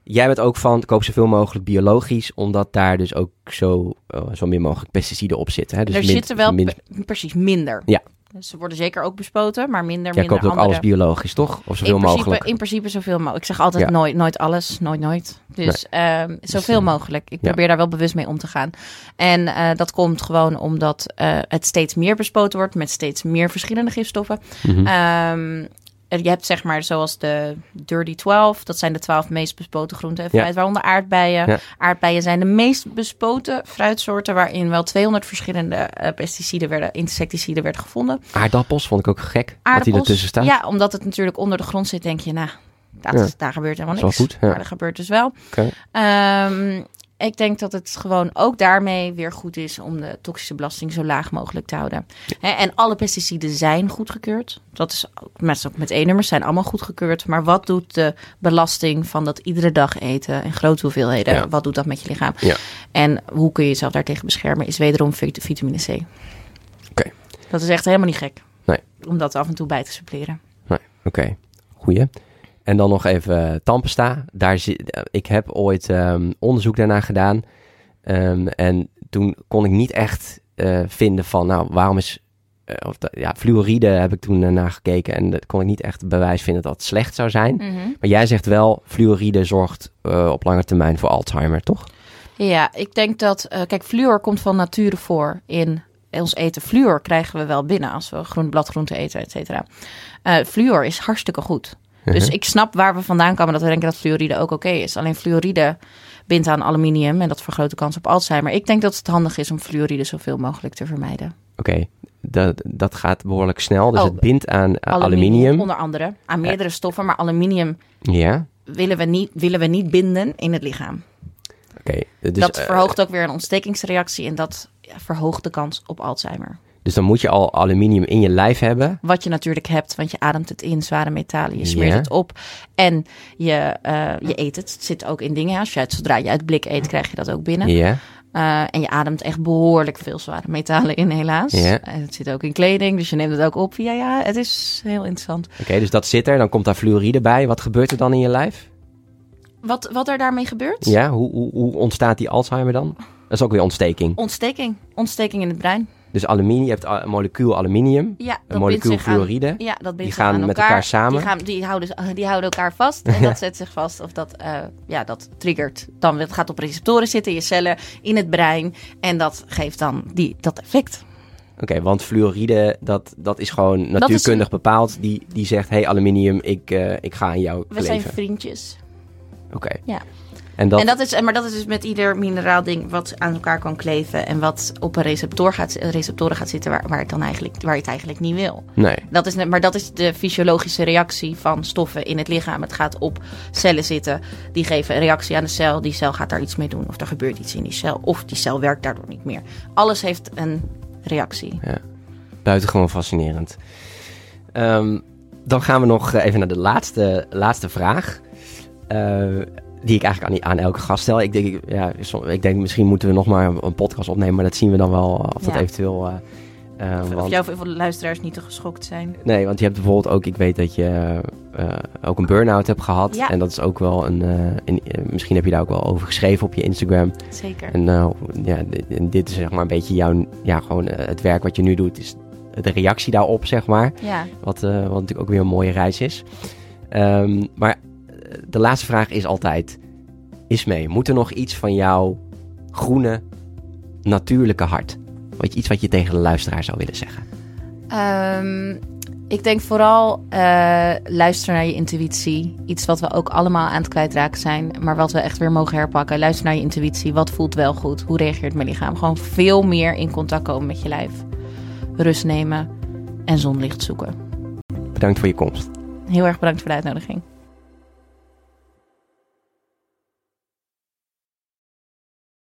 Jij bent ook van koop zoveel mogelijk biologisch, omdat daar dus ook zo, zo min mogelijk pesticiden op zitten. Hè? Dus er min- zitten wel min- precies minder. Ja. Dus ze worden zeker ook bespoten, maar minder, Jij minder koopt ook andere. alles biologisch, toch? Of zoveel in principe, mogelijk. In principe zoveel mogelijk. Ik zeg altijd Ja. nooit, nooit alles, nooit, nooit. Dus ehm, zoveel eh, mogelijk. Ik ja. probeer daar wel bewust mee om te gaan. En eh, dat komt gewoon omdat eh, het steeds meer bespoten wordt met steeds meer verschillende gifstoffen. Er- je hebt zeg maar zoals de Dirty 12. Dat zijn de 12 meest bespoten groenten en Ja. fruit. Waaronder aardbeien. Ja. Aardbeien zijn de meest bespoten fruitsoorten... waarin wel 200 verschillende eh, pesticiden werden, insecticiden werden gevonden. Aardappels vond ik ook gek, dat die ertussen staat. Ja, omdat het natuurlijk onder de grond zit, denk je, nou, dat Ja. is, daar gebeurt helemaal niks. goed, ja. Maar dat gebeurt dus wel. Ehm, ik denk dat het gewoon ook daarmee weer goed is om de toxische belasting zo laag mogelijk te houden. En alle pesticiden zijn goedgekeurd. Dat is ook met, ook met E-nummers zijn allemaal goedgekeurd. Maar wat doet de belasting van dat iedere dag eten in grote hoeveelheden? Ja. Wat doet dat met je lichaam? Ja. En hoe kun je jezelf daartegen beschermen? Is wederom vit- vitamine C. Oké. Dat is echt helemaal niet gek. Nee. Om dat af en toe bij te suppleren. Nee, oké. Goeie. En dan nog even eh, tandpasta. Daar zit, ik heb ooit ehm, onderzoek daarna gedaan. Ehm, en toen kon ik niet echt eh, vinden van, nou, waarom is... eh, of ja, fluoride heb ik toen eh, naar gekeken en dat kon ik niet echt bewijs vinden dat het slecht zou zijn. Mhm. Maar jij zegt wel, fluoride zorgt op lange termijn voor Alzheimer, toch? Ja, ik denk dat... kijk, fluor komt van nature voor in ons eten. Fluor krijgen we wel binnen als we groen bladgroenten eten, et cetera. Fluor is hartstikke goed. Dus ik snap waar we vandaan komen dat we denken dat fluoride ook oké is. Alleen fluoride bindt aan aluminium en dat vergroot de kans op Alzheimer. Ik denk dat het handig is om fluoride zoveel mogelijk te vermijden. Oké, dat, dat gaat behoorlijk snel. Dus Oh, het bindt aan eh, aluminium. Onder andere. Aan meerdere stoffen. Maar aluminium Ja, willen we niet, willen we niet binden in het lichaam. oké. Dus, dat eh, verhoogt ook weer een ontstekingsreactie. En dat ja, verhoogt de kans op Alzheimer. Dus dan moet je al aluminium in je lijf hebben. Wat je natuurlijk hebt, want je ademt het in, zware metalen. Je smeert het op en je, eh, je eet het. Het zit ook in dingen. Als je het, zodra je uit blik eet, krijg je dat ook binnen. Ja, Eh, en je ademt echt behoorlijk veel zware metalen in, helaas. En het zit ook in kleding, dus je neemt het ook op. Ja, ja, het is heel interessant. oké. dus dat zit er. Dan komt daar fluoride bij. Wat gebeurt er dan in je lijf? Wat, wat er daarmee gebeurt? Ja, hoe, hoe, hoe ontstaat die Alzheimer dan? Dat is ook weer ontsteking. Ontsteking. Ontsteking in het brein. Dus aluminium, je hebt een molecuul aluminium, Ja, een dat molecuul aan- fluoride. Ja, dat Die gaan aan met elkaar samen. Die, gaan, die, houden, die houden elkaar vast en dat zet zich vast. Of dat, eh, ja, dat triggert. Dan het gaat op receptoren zitten in je cellen, in het brein. En dat geeft dan die, dat effect. Oké, want fluoride, dat, dat is gewoon natuurkundig bepaald. Die, die zegt, hey aluminium, ik, eh, ik ga aan jou We zijn vriendjes. Oké. Ja. En dat, En dat is, maar dat is dus met ieder mineraal ding wat aan elkaar kan kleven. En wat op een receptor gaat, receptoren gaat zitten waar, waar, het dan eigenlijk, waar je het eigenlijk niet wil. nee. Dat is, maar dat is de fysiologische reactie van stoffen in het lichaam. Het gaat op cellen zitten. Die geven een reactie aan de cel. Die cel gaat daar iets mee doen. Of er gebeurt iets in die cel. Of die cel werkt daardoor niet meer. Alles heeft een reactie. Buitengewoon fascinerend. Ehm, dan gaan we nog even naar de laatste, laatste vraag. Eh, die ik eigenlijk aan, aan elke gast stel. Ik denk, ja, ik denk, misschien moeten we nog maar een, podcast opnemen. Maar dat zien we dan wel of dat Ja. eventueel... eh, eh, Of, want- of jouw luisteraars niet te geschokt zijn. Nee, want je hebt bijvoorbeeld ook... Ik weet dat je eh, ook een burn-out hebt gehad. Ja. En dat is ook wel een... eh, een- eh, misschien heb je daar ook wel over geschreven op je Instagram. Zeker. En eh, ja, dit, dit is zeg maar een beetje jouw... Ja, gewoon eh, het werk wat je nu doet. Is de reactie daarop, zeg maar. Ja. Wat, eh, wat natuurlijk ook weer een mooie reis is. Ehm, maar eh, de laatste vraag is altijd... Is mee, moet er nog iets van jouw groene, natuurlijke hart? Wat, iets wat je tegen de luisteraar zou willen zeggen? Ehm, ik denk vooral eh, luister naar je intuïtie. Iets wat we ook allemaal aan het kwijtraken zijn, maar wat we echt weer mogen herpakken. Luister naar je intuïtie. Wat voelt wel goed? Hoe reageert mijn lichaam? Gewoon veel meer in contact komen met je lijf. Rust nemen en zonlicht zoeken. Bedankt voor je komst. Heel erg bedankt voor de uitnodiging.